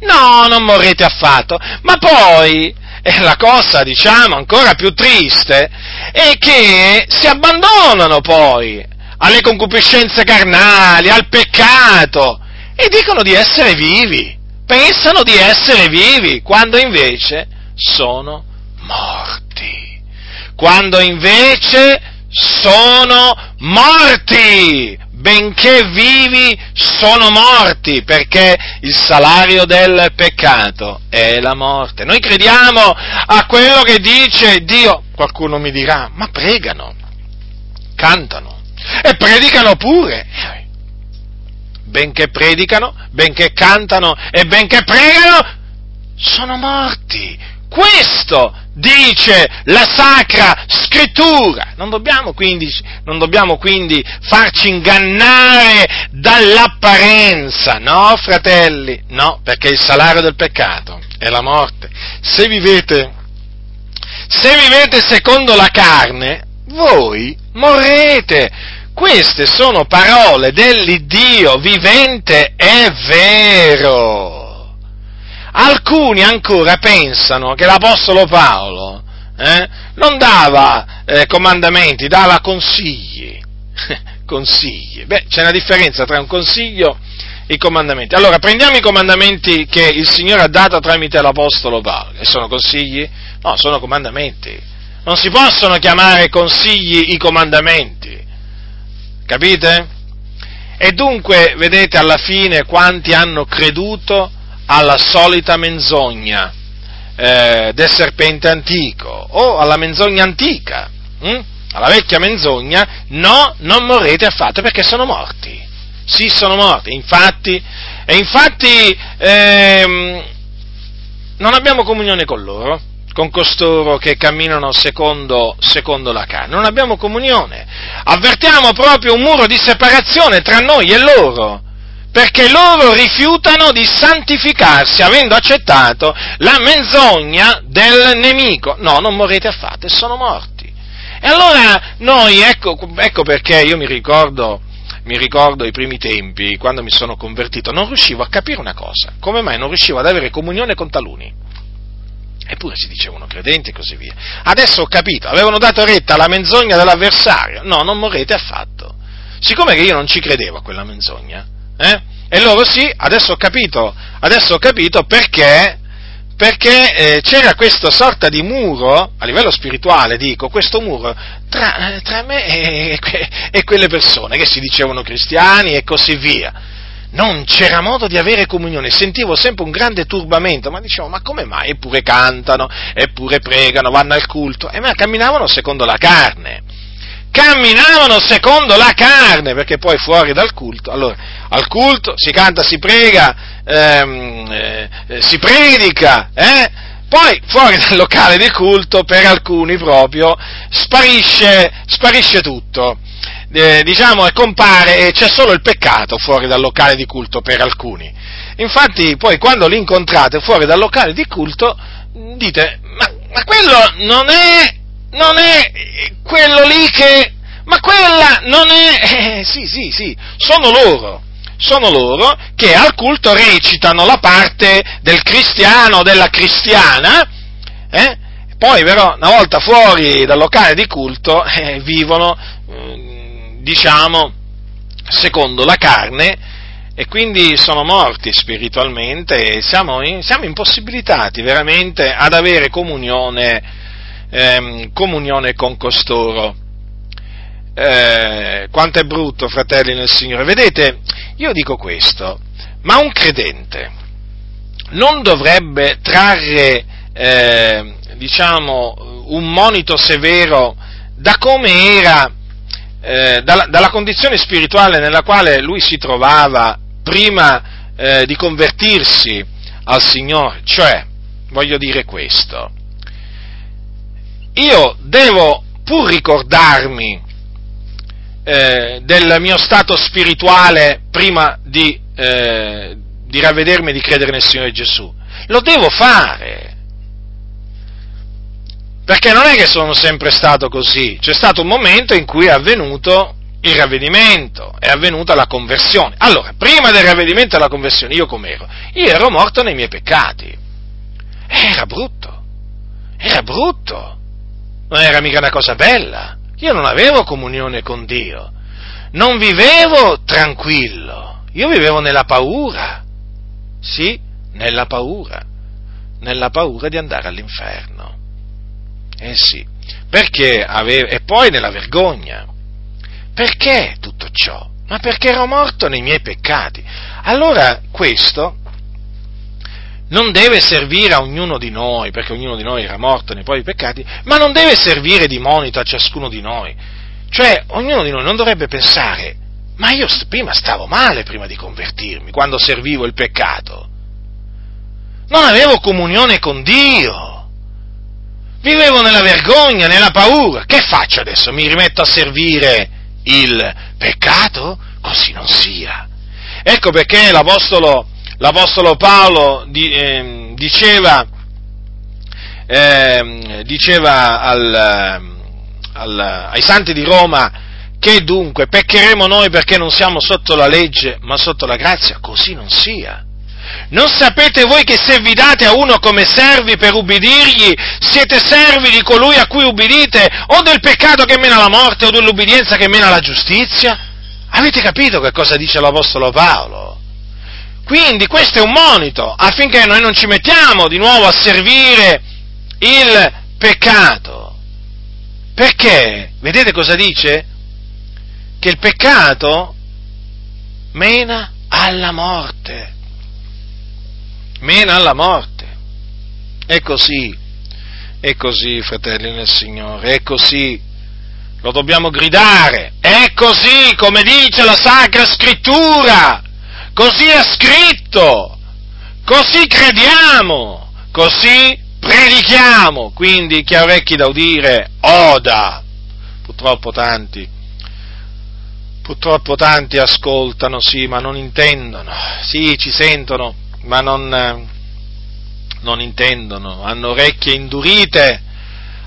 No, non morrete affatto. Ma poi, eh, la cosa, diciamo, ancora più triste, è che si abbandonano poi alle concupiscenze carnali, al peccato, e dicono di essere vivi, pensano di essere vivi, quando invece sono morti quando invece sono morti, benché vivi sono morti, perché il salario del peccato è la morte. Noi crediamo a quello che dice Dio. Qualcuno mi dirà, ma pregano, cantano e predicano pure. Benché predicano, benché cantano e benché pregano, sono morti. Questo dice la Sacra Scrittura. Non dobbiamo quindi, non dobbiamo quindi farci ingannare dall'apparenza, no, fratelli? No, perché il salario del peccato è la morte. Se vivete, se vivete secondo la carne, voi morrete. Queste sono parole dell'Iddio vivente e vero. Alcuni ancora pensano che l'Apostolo Paolo eh, non dava eh, comandamenti, dava consigli. consigli. Beh, c'è una differenza tra un consiglio e i comandamenti. Allora, prendiamo i comandamenti che il Signore ha dato tramite l'Apostolo Paolo. E sono consigli? No, sono comandamenti. Non si possono chiamare consigli i comandamenti. Capite? E dunque, vedete alla fine quanti hanno creduto alla solita menzogna eh, del serpente antico o alla menzogna antica, hm? alla vecchia menzogna, no, non morrete affatto perché sono morti. Sì, sono morti. Infatti, e infatti ehm, non abbiamo comunione con loro, con costoro che camminano secondo, secondo, la carne. Non abbiamo comunione. Avvertiamo proprio un muro di separazione tra noi e loro perché loro rifiutano di santificarsi avendo accettato la menzogna del nemico. No, non morrete affatto sono morti. E allora noi, ecco, ecco perché io mi ricordo, mi ricordo i primi tempi, quando mi sono convertito, non riuscivo a capire una cosa, come mai non riuscivo ad avere comunione con taluni. Eppure si dicevano credenti e così via. Adesso ho capito, avevano dato retta alla menzogna dell'avversario. No, non morrete affatto. Siccome che io non ci credevo a quella menzogna, eh? E loro sì, adesso ho capito, adesso ho capito perché, perché eh, c'era questa sorta di muro, a livello spirituale dico, questo muro tra, tra me e, e quelle persone che si dicevano cristiani e così via non c'era modo di avere comunione, sentivo sempre un grande turbamento, ma dicevo, ma come mai? Eppure cantano, eppure pregano, vanno al culto, e ma camminavano secondo la carne camminavano secondo la carne, perché poi fuori dal culto, allora, al culto si canta, si prega, ehm, eh, si predica, eh? poi fuori dal locale di culto per alcuni proprio sparisce, sparisce tutto. Eh, diciamo, compare, e c'è solo il peccato fuori dal locale di culto per alcuni. Infatti, poi quando li incontrate fuori dal locale di culto, dite, ma, ma quello non è non è quello lì che... Ma quella non è... Eh, sì, sì, sì, sono loro. Sono loro che al culto recitano la parte del cristiano o della cristiana, eh? poi però una volta fuori dal locale di culto eh, vivono, eh, diciamo, secondo la carne e quindi sono morti spiritualmente e siamo, siamo impossibilitati veramente ad avere comunione ehm, comunione con costoro. Eh, quanto è brutto, fratelli nel Signore. Vedete, io dico questo, ma un credente non dovrebbe trarre, eh, diciamo, un monito severo da come era, eh, dalla, dalla, condizione spirituale nella quale lui si trovava prima eh, di convertirsi al Signore. Cioè, voglio dire questo, io devo pur ricordarmi eh, del mio stato spirituale prima di, eh, di ravvedermi e di credere nel Signore Gesù. Lo devo fare. Perché non è che sono sempre stato così, c'è stato un momento in cui è avvenuto il ravvedimento, è avvenuta la conversione. Allora, prima del ravvedimento e della conversione, io com'ero? Io ero morto nei miei peccati. Era brutto, era brutto non era mica una cosa bella. Io non avevo comunione con Dio, non vivevo tranquillo, io vivevo nella paura, sì, nella paura, nella paura di andare all'inferno. Eh sì, perché avevo, e poi nella vergogna. Perché tutto ciò? Ma perché ero morto nei miei peccati. Allora questo non deve servire a ognuno di noi, perché ognuno di noi era morto nei propri peccati, ma non deve servire di monito a ciascuno di noi. Cioè, ognuno di noi non dovrebbe pensare, ma io prima stavo male prima di convertirmi, quando servivo il peccato. Non avevo comunione con Dio. Vivevo nella vergogna, nella paura. Che faccio adesso? Mi rimetto a servire il peccato? Così non sia. Ecco perché l'Apostolo l'Apostolo Paolo di, eh, diceva, eh, diceva al, al, ai santi di Roma che dunque peccheremo noi perché non siamo sotto la legge ma sotto la grazia, così non sia. Non sapete voi che se vi date a uno come servi per ubbidirgli, siete servi di colui a cui ubbidite, o del peccato che mena alla morte, o dell'ubbidienza che mena alla giustizia? Avete capito che cosa dice l'Apostolo Paolo? Quindi questo è un monito affinché noi non ci mettiamo di nuovo a servire il peccato. Perché? Vedete cosa dice? Che il peccato mena alla morte. Mena alla morte. È così, è così, fratelli nel Signore, è così. Lo dobbiamo gridare. È così come dice la Sacra Scrittura così è scritto, così crediamo, così predichiamo, quindi chi ha orecchi da udire, oda. Purtroppo tanti, purtroppo tanti ascoltano, sì, ma non intendono, sì, ci sentono, ma non, non intendono, hanno orecchie indurite,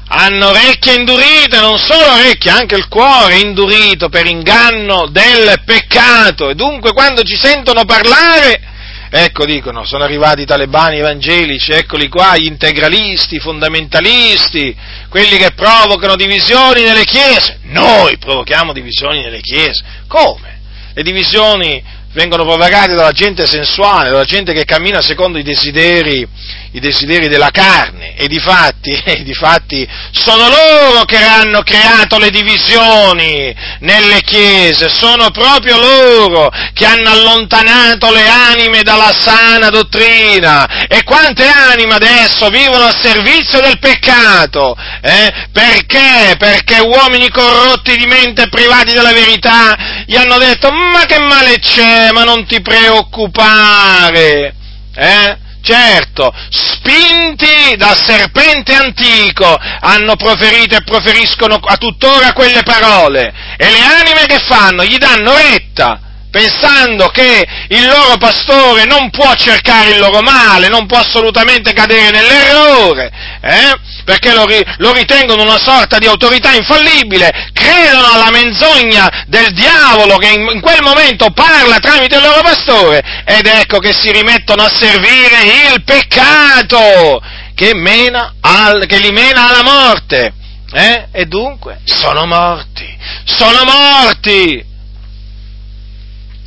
hanno orecchie indurite, non solo orecchie, anche il cuore indurito per inganno del peccato. E dunque quando ci sentono parlare, ecco dicono, sono arrivati i talebani evangelici, eccoli qua, gli integralisti, i fondamentalisti, quelli che provocano divisioni nelle chiese. Noi provochiamo divisioni nelle chiese. Come? Le divisioni vengono propagati dalla gente sensuale, dalla gente che cammina secondo i desideri, i desideri della carne. E di fatti, e sono loro che hanno creato le divisioni nelle chiese, sono proprio loro che hanno allontanato le anime dalla sana dottrina. E quante anime adesso vivono al servizio del peccato, eh? perché? Perché uomini corrotti di mente privati della verità gli hanno detto ma che male c'è, ma non ti preoccupare, eh? Certo, spinti dal serpente antico, hanno proferito e proferiscono a tuttora quelle parole. E le anime che fanno? Gli danno retta, pensando che il loro pastore non può cercare il loro male, non può assolutamente cadere nell'errore, eh? Perché lo, lo, ritengono una sorta di autorità infallibile, credono alla menzogna del diavolo che in, in, quel momento parla tramite il loro pastore ed ecco che si rimettono a servire il peccato che, al, che li mena alla morte. Eh? E dunque sono morti, sono morti.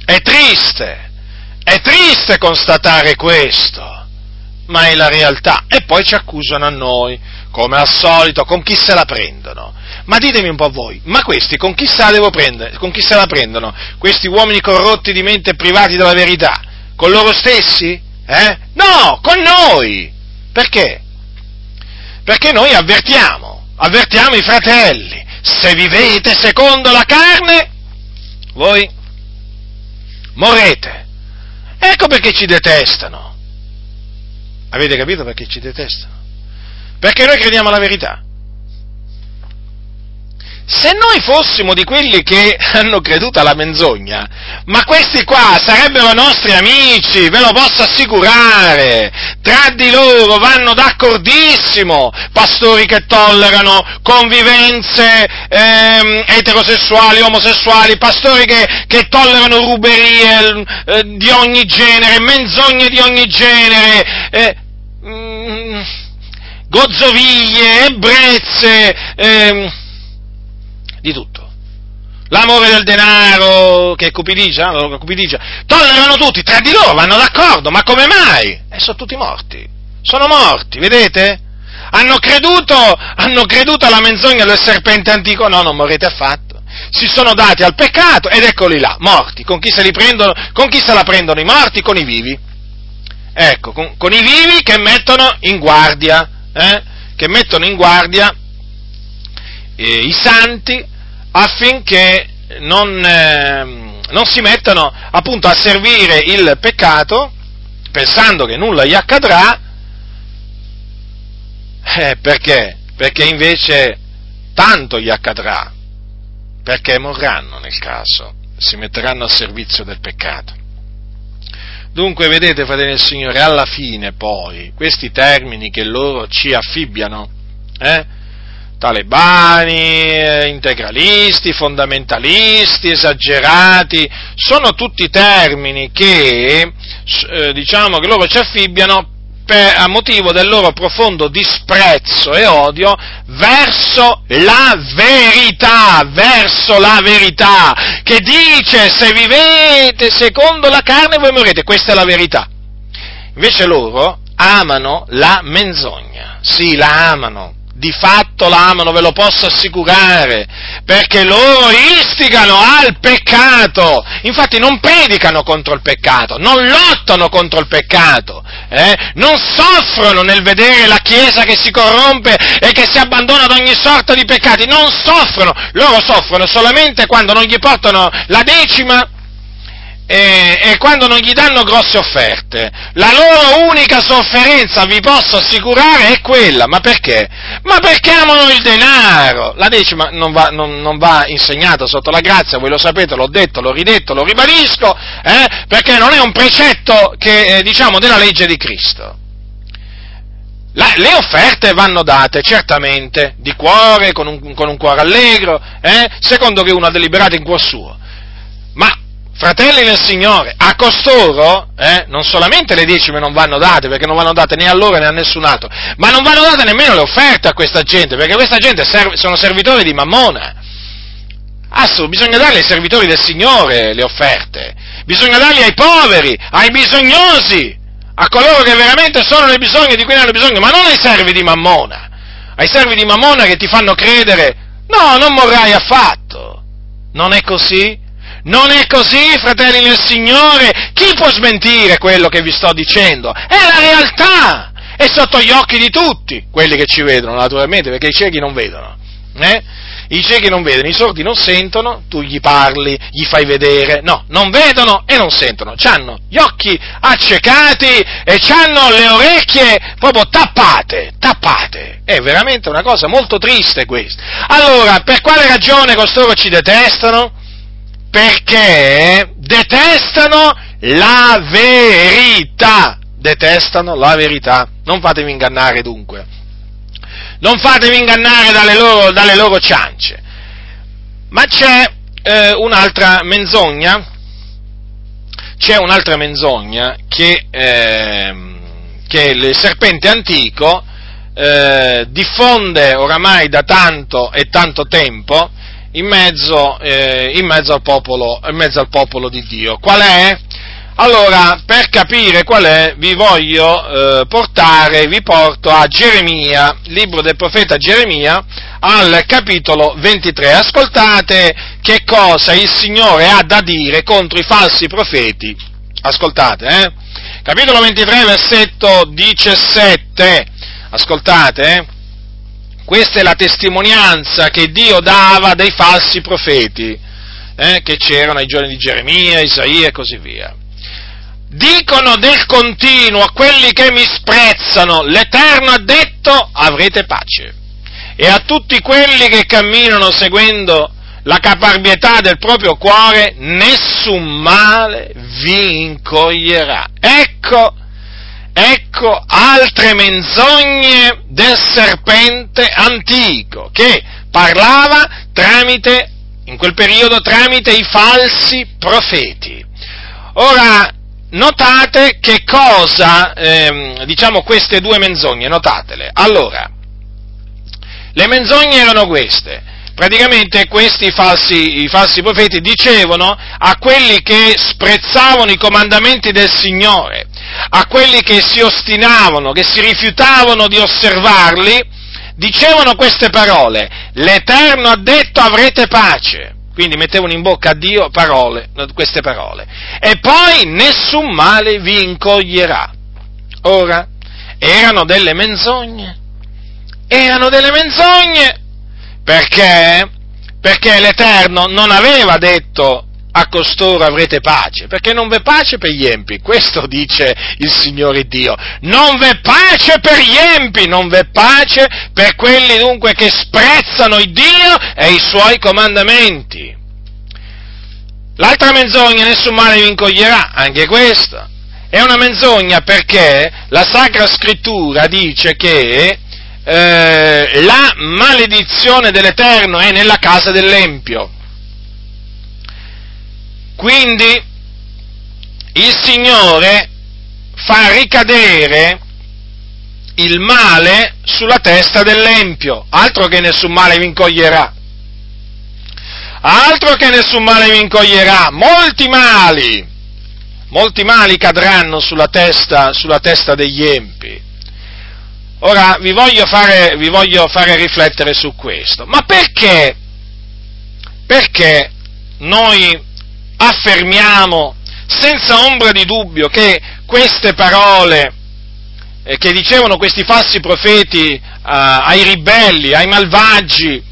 È triste, è triste constatare questo, ma è la realtà. E poi ci accusano a noi come al solito, con chi se la prendono? Ma ditemi un po' voi, ma questi con chi se la, devo prendere, con chi se la prendono? Questi uomini corrotti di mente e privati della verità? Con loro stessi? Eh? No, con noi! Perché? Perché noi avvertiamo, avvertiamo i fratelli, se vivete secondo la carne, voi morrete. Ecco perché ci detestano. Avete capito perché ci detestano? Perché noi crediamo alla verità. Se noi fossimo di quelli che hanno creduto alla menzogna, ma questi qua sarebbero nostri amici, ve lo posso assicurare, tra di loro vanno d'accordissimo, pastori che tollerano convivenze ehm, eterosessuali, omosessuali, pastori che, che tollerano ruberie eh, di ogni genere, menzogne di ogni genere, eh, mm, gozzoviglie, ebbrezze, ehm, di tutto. L'amore del denaro, che è cupidigia, la cupidigia, tollerano tutti, tra di loro vanno d'accordo, ma come mai? E sono tutti morti, sono morti, vedete? Hanno creduto, hanno creduto alla menzogna del serpente antico, no, non morrete affatto. Si sono dati al peccato ed eccoli là, morti. Con chi se, li prendono, con chi se la prendono i morti? Con i vivi. Ecco, con, con i vivi che mettono in guardia eh, che mettono in guardia eh, i santi affinché non, eh, non si mettano appunto a servire il peccato pensando che nulla gli accadrà, eh, perché? Perché invece tanto gli accadrà, perché morranno nel caso, si metteranno a servizio del peccato. Dunque, vedete, fratelli del Signore, alla fine poi, questi termini che loro ci affibbiano, eh, talebani, eh, integralisti, fondamentalisti, esagerati, sono tutti termini che, eh, diciamo, che loro ci affibbiano per, a motivo del loro profondo disprezzo e odio verso la verità, verso la verità, che dice se vivete secondo la carne voi morrete, questa è la verità. Invece loro amano la menzogna, sì, la amano, di fatto l'amano, ve lo posso assicurare, perché loro istigano al peccato, infatti non predicano contro il peccato, non lottano contro il peccato, eh? non soffrono nel vedere la Chiesa che si corrompe e che si abbandona ad ogni sorta di peccati, non soffrono, loro soffrono solamente quando non gli portano la decima e, e, quando non gli danno grosse offerte. La loro unica sofferenza, vi posso assicurare, è quella. Ma perché? Ma perché amano il denaro. La decima non va, non, non va insegnata sotto la grazia, voi lo sapete, l'ho detto, l'ho ridetto, lo ribadisco, eh, perché non è un precetto che, eh, diciamo, della legge di Cristo. La, le offerte vanno date certamente di cuore, con un, con un cuore allegro, eh, secondo che uno ha deliberato in cuor suo. Ma fratelli nel Signore, a costoro eh, non solamente le decime non vanno date, perché non vanno date né a loro né a nessun altro, ma non vanno date nemmeno le offerte a questa gente, perché questa gente serv- sono servitori di Mammona. Assu, bisogna darle ai servitori del Signore le offerte, bisogna darli ai poveri, ai bisognosi, a coloro che veramente sono nel bisogno di cui hanno bisogno, ma non ai servi di Mammona, ai servi di Mammona che ti fanno credere, no, non morrai affatto. Non è così? Non è così, fratelli nel Signore? Chi può smentire quello che vi sto dicendo? È la realtà! È sotto gli occhi di tutti, quelli che ci vedono naturalmente, perché i ciechi non vedono. Eh? I ciechi non vedono, i sordi non sentono, tu gli parli, gli fai vedere, no, non vedono e non sentono, hanno gli occhi accecati e hanno le orecchie proprio tappate, tappate. È veramente una cosa molto triste questa. Allora, per quale ragione costoro ci detestano? Perché detestano la verità, detestano la verità. Non fatevi ingannare dunque non fatevi ingannare dalle loro, dalle loro ciance. Ma c'è eh, un'altra menzogna, c'è un'altra menzogna che, eh, che il serpente antico eh, diffonde oramai da tanto e tanto tempo in mezzo, eh, in mezzo, al popolo, in mezzo al popolo di Dio. Qual è? Allora, per capire qual è, vi voglio eh, portare, vi porto a Geremia, libro del profeta Geremia, al capitolo 23. Ascoltate che cosa il Signore ha da dire contro i falsi profeti. Ascoltate, eh? Capitolo 23, versetto 17. Ascoltate, eh? Questa è la testimonianza che Dio dava dei falsi profeti, eh, che c'erano ai giorni di Geremia, Isaia e così via dicono del continuo a quelli che mi sprezzano, l'Eterno ha detto avrete pace. E a tutti quelli che camminano seguendo la caparbietà del proprio cuore, nessun male vi incoglierà. Ecco, ecco altre menzogne del serpente antico, che parlava tramite, in quel periodo, tramite i falsi profeti. Ora, notate che cosa, ehm, diciamo queste due menzogne, notatele. Allora, le menzogne erano queste. Praticamente questi falsi, i falsi profeti dicevano a quelli che sprezzavano i comandamenti del Signore, a quelli che si ostinavano, che si rifiutavano di osservarli, dicevano queste parole, l'Eterno ha detto avrete pace. Quindi mettevano in bocca a Dio parole, queste parole. E poi nessun male vi incoglierà. Ora, erano delle menzogne. Erano delle menzogne. Perché? Perché l'Eterno non aveva detto a costoro avrete pace, perché non v'è pace per gli empi, questo dice il Signore Dio, non v'è pace per gli empi, non v'è pace per quelli dunque che sprezzano il Dio e i suoi comandamenti. L'altra menzogna, nessun male vi incoglierà, anche questa. È una menzogna perché la Sacra Scrittura dice che eh, la maledizione dell'Eterno è nella casa dell'Empio. Quindi il Signore fa ricadere il male sulla testa dell'Empio, altro che nessun male vi incoglierà. Altro che nessun male vi incoglierà, molti mali, molti mali cadranno sulla testa, sulla testa degli empi. Ora vi voglio, fare, vi voglio fare riflettere su questo. Ma perché? Perché noi affermiamo senza ombra di dubbio che queste parole eh, che dicevano questi falsi profeti eh, ai ribelli, ai malvagi,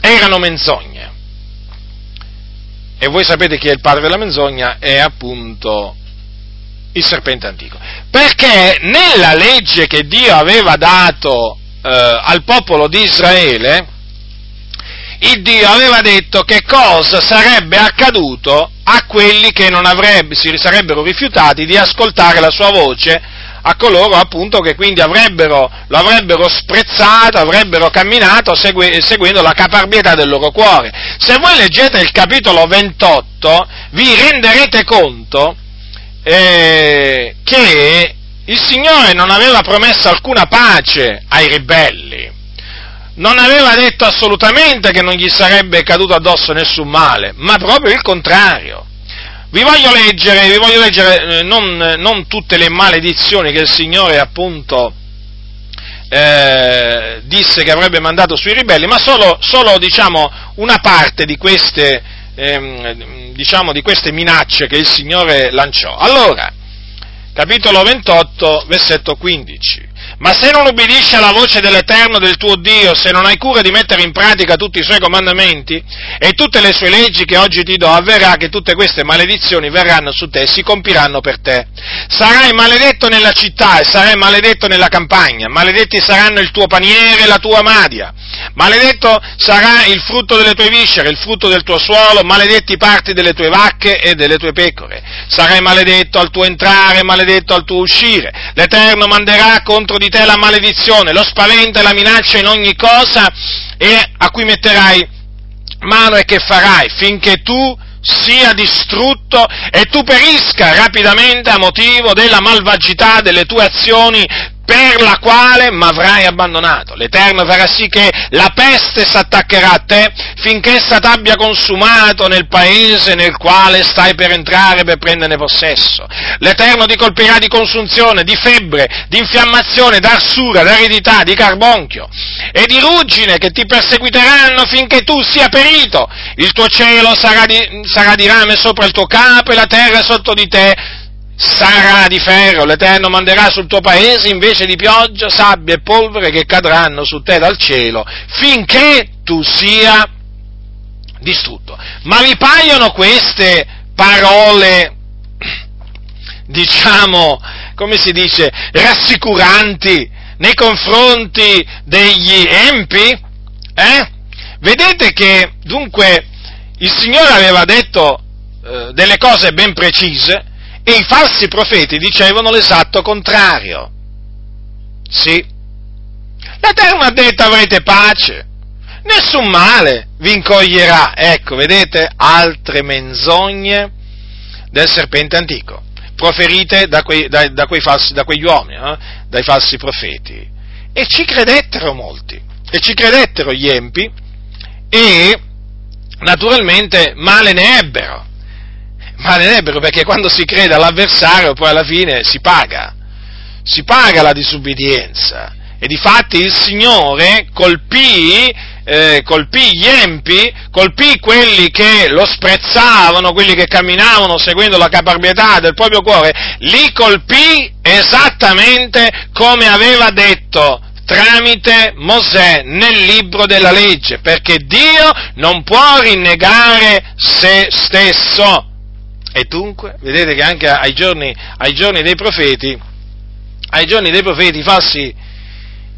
erano menzogne. E voi sapete chi è il padre della menzogna? È appunto il serpente antico. Perché nella legge che Dio aveva dato eh, al popolo di Israele, il Dio aveva detto che cosa sarebbe accaduto a quelli che non avrebbe, si sarebbero rifiutati di ascoltare la sua voce, a coloro appunto che quindi avrebbero, lo avrebbero sprezzato, avrebbero camminato segui, seguendo la caparbietà del loro cuore. Se voi leggete il capitolo 28 vi renderete conto eh, che il Signore non aveva promesso alcuna pace ai ribelli non aveva detto assolutamente che non gli sarebbe caduto addosso nessun male, ma proprio il contrario. vi voglio leggere, vi voglio leggere eh, non, non, tutte le maledizioni che il Signore appunto eh, disse che avrebbe mandato sui ribelli, ma solo, solo diciamo, una parte di queste, ehm, diciamo, di queste minacce che il Signore lanciò. Allora, capitolo 28, versetto 15. Ma se non ubbidisci alla voce dell'Eterno del tuo Dio, se non hai cura di mettere in pratica tutti i suoi comandamenti e tutte le sue leggi che oggi ti do, avverrà che tutte queste maledizioni verranno su te e si compiranno per te. Sarai maledetto nella città e sarai maledetto nella campagna, maledetti saranno il tuo paniere e la tua madia, maledetto sarà il frutto delle tue viscere, il frutto del tuo suolo, maledetti parti delle tue vacche e delle tue pecore. Sarai maledetto al tuo entrare, maledetto al tuo uscire. L'Eterno manderà contro di te la maledizione, lo spavento e la minaccia in ogni cosa e a cui metterai mano e che farai finché tu sia distrutto e tu perisca rapidamente a motivo della malvagità delle tue azioni per la quale m'avrai abbandonato. L'Eterno farà sì che la peste s'attaccherà a te finché essa t'abbia consumato nel paese nel quale stai per entrare per prenderne possesso. L'Eterno ti colpirà di consunzione, di febbre, di infiammazione, d'arsura, d'aridità, di carbonchio e di ruggine che ti perseguiteranno finché tu sia perito. Il tuo cielo sarà di, sarà di rame sopra il tuo capo e la terra sotto di te sarà di ferro, l'Eterno manderà sul tuo paese invece di pioggia, sabbia e polvere che cadranno su te dal cielo, finché tu sia distrutto. Ma vi paiono queste parole, diciamo, come si dice, rassicuranti nei confronti degli empi? Eh? Vedete che dunque il Signore aveva detto eh, delle cose ben precise, i falsi profeti dicevano l'esatto contrario. Sì. L'Eterno ha detto avrete pace, nessun male vi incoglierà. Ecco, vedete, altre menzogne del serpente antico, proferite da, quei, da, da, falsi, da quegli uomini, eh? dai falsi profeti. E ci credettero molti, e ci credettero gli empi, e naturalmente male ne ebbero malerebbero perché quando si crede all'avversario poi alla fine si paga, si paga la disubbidienza. E difatti il Signore colpì, eh, colpì gli empi, colpì quelli che lo sprezzavano, quelli che camminavano seguendo la caparbietà del proprio cuore, li colpì esattamente come aveva detto tramite Mosè nel libro della legge, perché Dio non può rinnegare se stesso. E dunque, vedete che anche ai giorni, ai giorni dei profeti, ai giorni dei profeti falsi,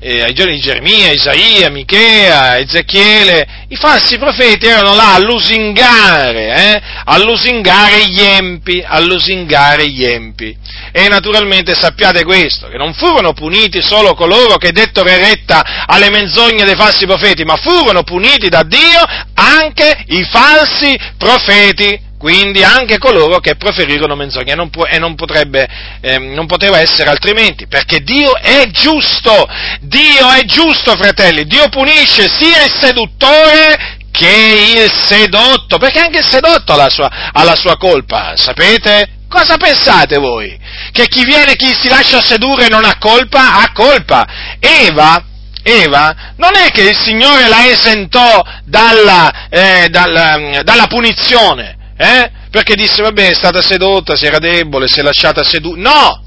eh, ai giorni di Geremia, Isaia, Michea, Ezechiele, i falsi profeti erano là a lusingare, eh, a lusingare gli empi, a lusingare gli empi. E naturalmente sappiate questo, che non furono puniti solo coloro che dettero retta alle menzogne dei falsi profeti, ma furono puniti da Dio anche i falsi profeti quindi anche coloro che proferirono menzogne, non può, e non, potrebbe, eh, non poteva essere altrimenti, perché Dio è giusto, Dio è giusto, fratelli, Dio punisce sia il seduttore che il sedotto, perché anche il sedotto ha la sua, ha la sua colpa, sapete? Cosa pensate voi? Che chi viene, chi si lascia sedurre non ha colpa? Ha colpa. Eva, Eva, non è che il Signore la esentò dalla, eh, dalla, dalla punizione, eh? Perché disse, vabbè, è stata sedotta, si era debole, si è lasciata sedurre. No!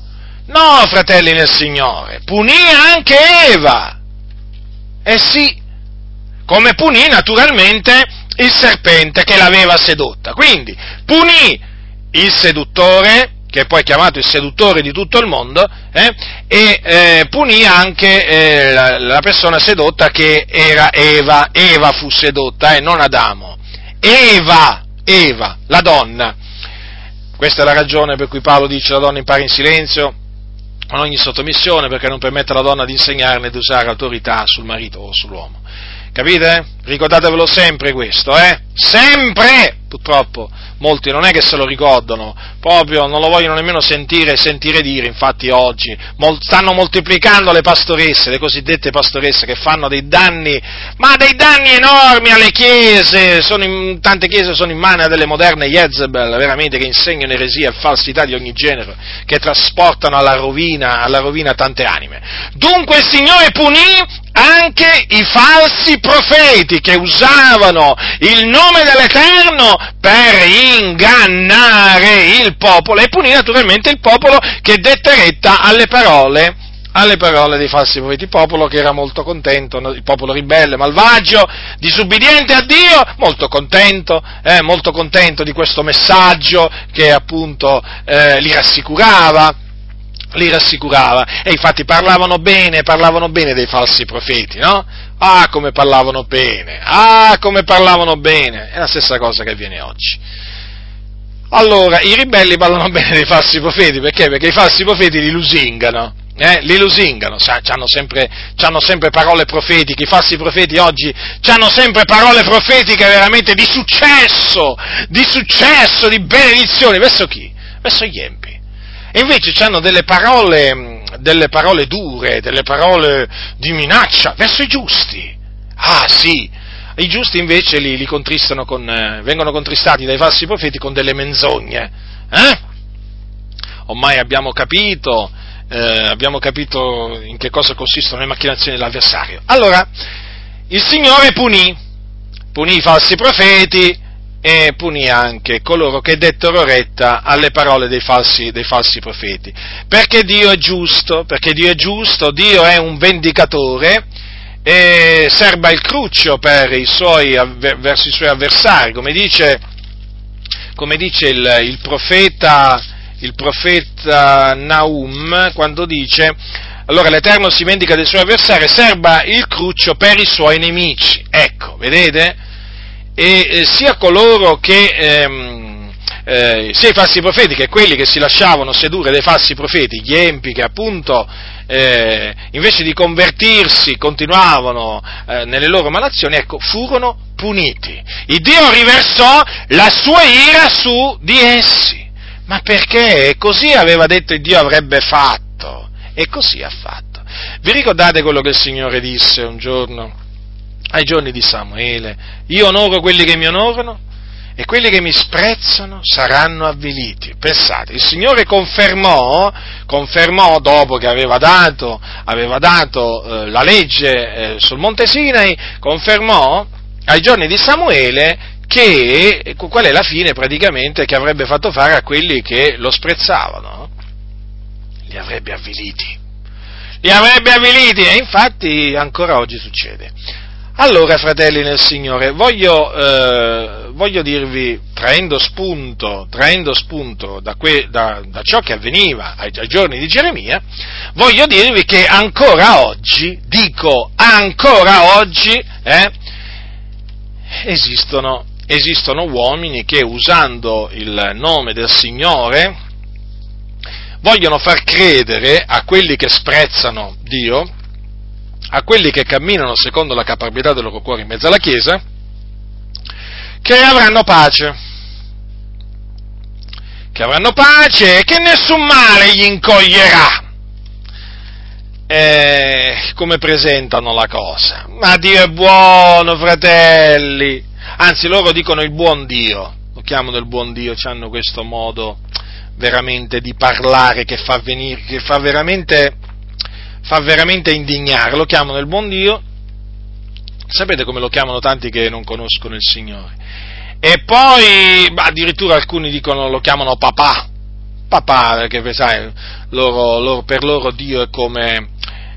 No, fratelli nel Signore, punì anche Eva. Eh sì, come punì naturalmente il serpente che l'aveva sedotta. Quindi punì il seduttore, che è poi chiamato il seduttore di tutto il mondo, eh, e eh, punì anche eh, la, la, persona sedotta che era Eva. Eva fu sedotta e eh, non Adamo. Eva Eva, la donna. Questa è la ragione per cui Paolo dice la donna impara in silenzio, con ogni sottomissione, perché non permette alla donna di insegnare né di usare autorità sul marito o sull'uomo. Capite? Ricordatevelo sempre questo, eh? Sempre! Purtroppo molti non è che se lo ricordano, proprio non lo vogliono nemmeno sentire, sentire dire, infatti oggi mol, stanno moltiplicando le pastoresse, le cosiddette pastoresse che fanno dei danni, ma dei danni enormi alle chiese, in, tante chiese sono in mano a delle moderne Jezebel, veramente che insegnano eresia e falsità di ogni genere, che trasportano alla rovina, alla rovina tante anime. Dunque il Signore punì anche i falsi profeti che usavano il nome dell'Eterno per ingannare il popolo e punì naturalmente il popolo che dette retta alle parole alle parole dei falsi profeti, popolo che era molto contento, il popolo ribelle, malvagio, disubbidiente a Dio, molto contento, eh, molto contento di questo messaggio che appunto eh, li rassicurava, li rassicurava e infatti parlavano bene, parlavano bene dei falsi profeti, no? Ah, come parlavano bene, ah, come parlavano bene, è la stessa cosa che avviene oggi. Allora, i ribelli parlano bene dei falsi profeti, perché? Perché i falsi profeti li lusingano, eh, li lusingano, hanno sempre, sempre, parole profetiche, i falsi profeti oggi hanno sempre parole profetiche veramente di successo, di successo, di benedizione, verso chi? Verso gli empi. E invece hanno delle parole, delle parole dure, delle parole di minaccia verso i giusti. Ah sì, i giusti invece li, li contristano con, eh, vengono contristati dai falsi profeti con delle menzogne. Eh? Ormai abbiamo capito, eh, abbiamo capito in che cosa consistono le macchinazioni dell'avversario. Allora, il Signore punì, punì i falsi profeti, e punì anche coloro che dettero retta alle parole dei falsi, dei falsi, profeti. Perché Dio è giusto, perché Dio è giusto, Dio è un vendicatore e serba il cruccio i suoi, verso i suoi avversari, come dice, come dice il, il, profeta, il profeta Naum quando dice allora l'Eterno si vendica dei suoi avversari, serba il cruccio per i suoi nemici. Ecco, vedete? E eh, sia coloro che, ehm, eh, sia i falsi profeti che quelli che si lasciavano sedurre dai falsi profeti, gli empi che appunto eh, invece di convertirsi continuavano eh, nelle loro malazioni, ecco, furono puniti. Il Dio riversò la sua ira su di essi. Ma perché? Così aveva detto il Dio avrebbe fatto. E così ha fatto. Vi ricordate quello che il Signore disse un giorno? Ai giorni di Samuele, io onoro quelli che mi onorano e quelli che mi sprezzano saranno avviliti. Pensate, il Signore confermò, confermò dopo che aveva dato, aveva dato eh, la legge eh, sul Monte Sinai, confermò ai giorni di Samuele che, qual è la fine praticamente che avrebbe fatto fare a quelli che lo sprezzavano? Li avrebbe avviliti. Li avrebbe avviliti e infatti ancora oggi succede. Allora, fratelli nel Signore, voglio, eh, voglio dirvi, traendo spunto, traendo spunto da, que, da, da, ciò che avveniva ai, ai, giorni di Geremia, voglio dirvi che ancora oggi, dico ancora oggi, eh, esistono, esistono uomini che usando il nome del Signore vogliono far credere a quelli che sprezzano Dio, a quelli che camminano secondo la caparbietà del loro cuore in mezzo alla Chiesa, che avranno pace, che avranno pace e che nessun male gli incoglierà. Eh, come presentano la cosa? Ma Dio è buono, fratelli. Anzi, loro dicono il buon Dio, lo chiamano il buon Dio, hanno questo modo veramente di parlare che fa venire, che fa veramente fa veramente indignare, lo chiamano il buon Dio, sapete come lo chiamano tanti che non conoscono il Signore. E poi bah, addirittura alcuni dicono lo chiamano papà, papà, perché sai, loro, loro, per loro Dio è come,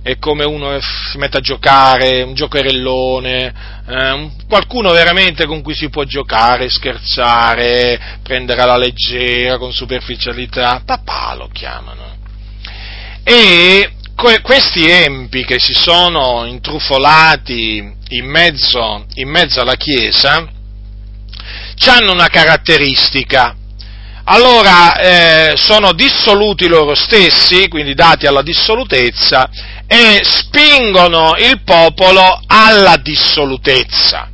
è come uno si mette a giocare, un giocherellone, eh, qualcuno veramente con cui si può giocare, scherzare, prendere alla leggera, con superficialità, papà lo chiamano. E questi empi che si sono intrufolati in mezzo, in mezzo alla Chiesa hanno una caratteristica. Allora eh, sono dissoluti loro stessi, quindi dati alla dissolutezza, e spingono il popolo alla dissolutezza.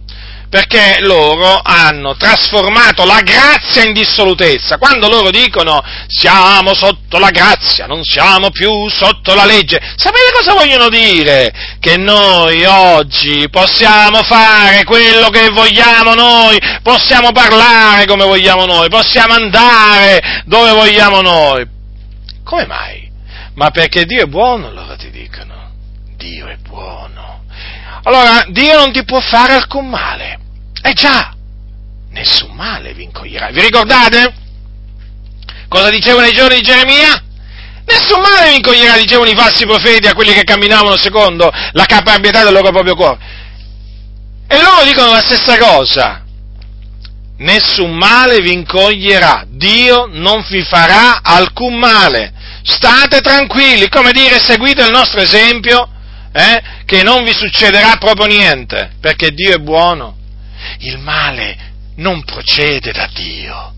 Perché loro hanno trasformato la grazia in dissolutezza. Quando loro dicono siamo sotto la grazia, non siamo più sotto la legge, sapete cosa vogliono dire? Che noi oggi possiamo fare quello che vogliamo noi, possiamo parlare come vogliamo noi, possiamo andare dove vogliamo noi. Come mai? Ma perché Dio è buono, loro ti dicono. Dio è buono. Allora, Dio non ti può fare alcun male. Eh già, nessun male vi incoglierà. Vi ricordate? Cosa dicevano i giorni di Geremia? Nessun male vi incoglierà, dicevano i falsi profeti a quelli che camminavano secondo la caparbietà del loro proprio cuore. E loro dicono la stessa cosa. Nessun male vi incoglierà, Dio non vi farà alcun male. State tranquilli, come dire, seguite il nostro esempio, eh, che non vi succederà proprio niente, perché Dio è buono. Il male non procede da Dio.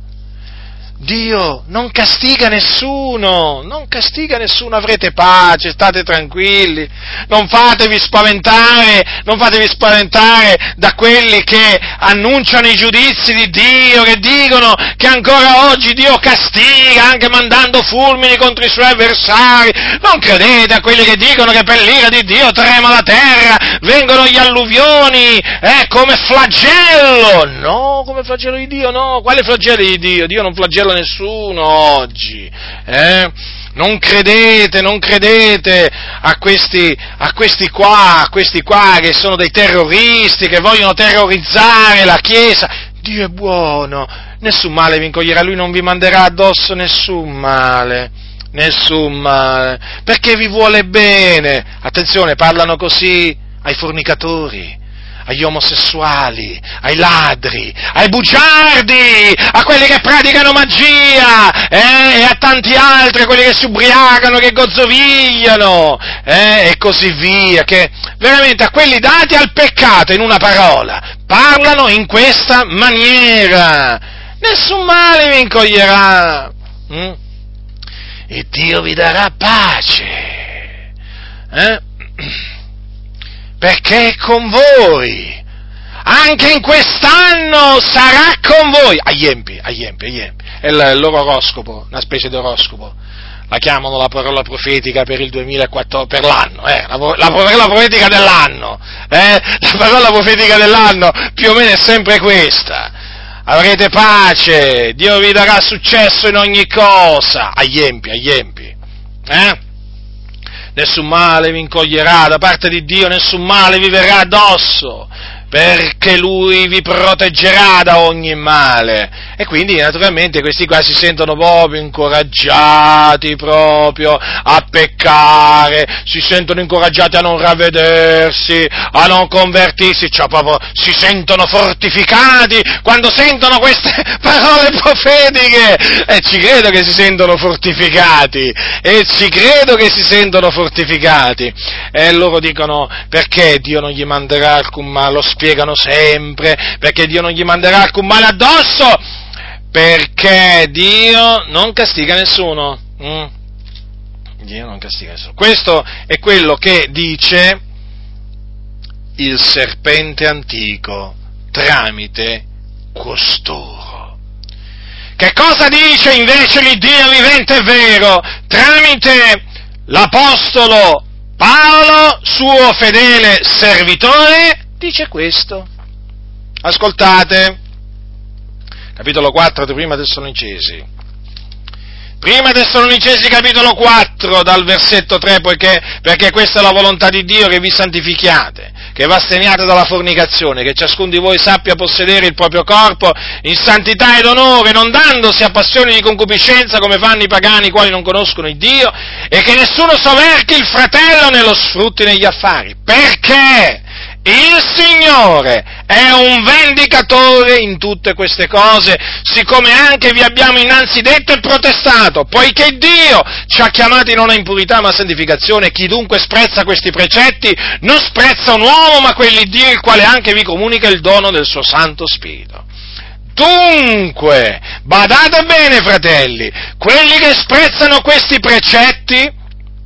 Dio non castiga nessuno, non castiga nessuno, avrete pace, state tranquilli, non fatevi spaventare, non fatevi spaventare da quelli che annunciano i giudizi di Dio, che dicono che ancora oggi Dio castiga anche mandando fulmini contro i suoi avversari, non credete a quelli che dicono che per l'ira di Dio trema la terra, vengono gli alluvioni, eh, come flagello, no, come flagello di Dio, no, quale flagello di Dio? Dio non flagella nessuno oggi. Eh? Non credete, non credete a questi, a questi qua, a questi qua che sono dei terroristi, che vogliono terrorizzare la Chiesa. Dio è buono, nessun male vi incoglierà, Lui non vi manderà addosso nessun male, nessun male, perché vi vuole bene. Attenzione, parlano così ai fornicatori, agli omosessuali, ai ladri, ai bugiardi, a quelli che praticano magia, eh, e a tanti altri, a quelli che si ubriacano, che gozzovigliano, eh, e così via, che veramente a quelli dati al peccato, in una parola, parlano in questa maniera. Nessun male vi incoglierà. Mm? E Dio vi darà pace. Eh? perché è con voi. Anche in quest'anno sarà con voi. Aiempi, aiempi, aiempi. È il loro oroscopo, una specie di oroscopo. La chiamano la parola profetica per il 2014, per l'anno, eh, la, la parola profetica dell'anno, eh, la parola profetica dell'anno più o meno è sempre questa. Avrete pace, Dio vi darà successo in ogni cosa. Aiempi, aiempi. Eh? Nessun male vi incoglierà da parte di Dio, nessun male vi verrà addosso, perché Lui vi proteggerà da ogni male. E quindi naturalmente questi qua si sentono proprio incoraggiati proprio a peccare, si sentono incoraggiati a non ravvedersi, a non convertirsi, cioè proprio si sentono fortificati quando sentono queste parole profetiche. E ci credo che si sentono fortificati, e ci credo che si sentono fortificati. E loro dicono perché Dio non gli manderà alcun male, lo spiegano sempre, perché Dio non gli manderà alcun male addosso perché Dio non castiga nessuno. Mm. Dio non castiga nessuno. Questo è quello che dice il serpente antico tramite costoro. Che cosa dice invece l'Iddio vivente e vero tramite l'Apostolo Paolo, suo fedele servitore? Dice questo. Ascoltate capitolo 4 di Prima Tessalonicesi. Prima Tessalonicesi capitolo 4 dal versetto 3 poiché, perché questa è la volontà di Dio che vi santifichiate, che vi asteniate dalla fornicazione, che ciascuno di voi sappia possedere il proprio corpo in santità ed onore, non dandosi a passioni di concupiscenza come fanno i pagani i quali non conoscono il Dio, e che nessuno soverchi il fratello né lo sfrutti negli affari. Perché? Il Signore è un vendicatore in tutte queste cose, siccome anche vi abbiamo innanzi detto e protestato, poiché Dio ci ha chiamati non a impurità ma a santificazione, chi dunque sprezza questi precetti non sprezza un uomo ma quelli Dio il quale anche vi comunica il dono del suo Santo Spirito. Dunque, badate bene fratelli, quelli che sprezzano questi precetti,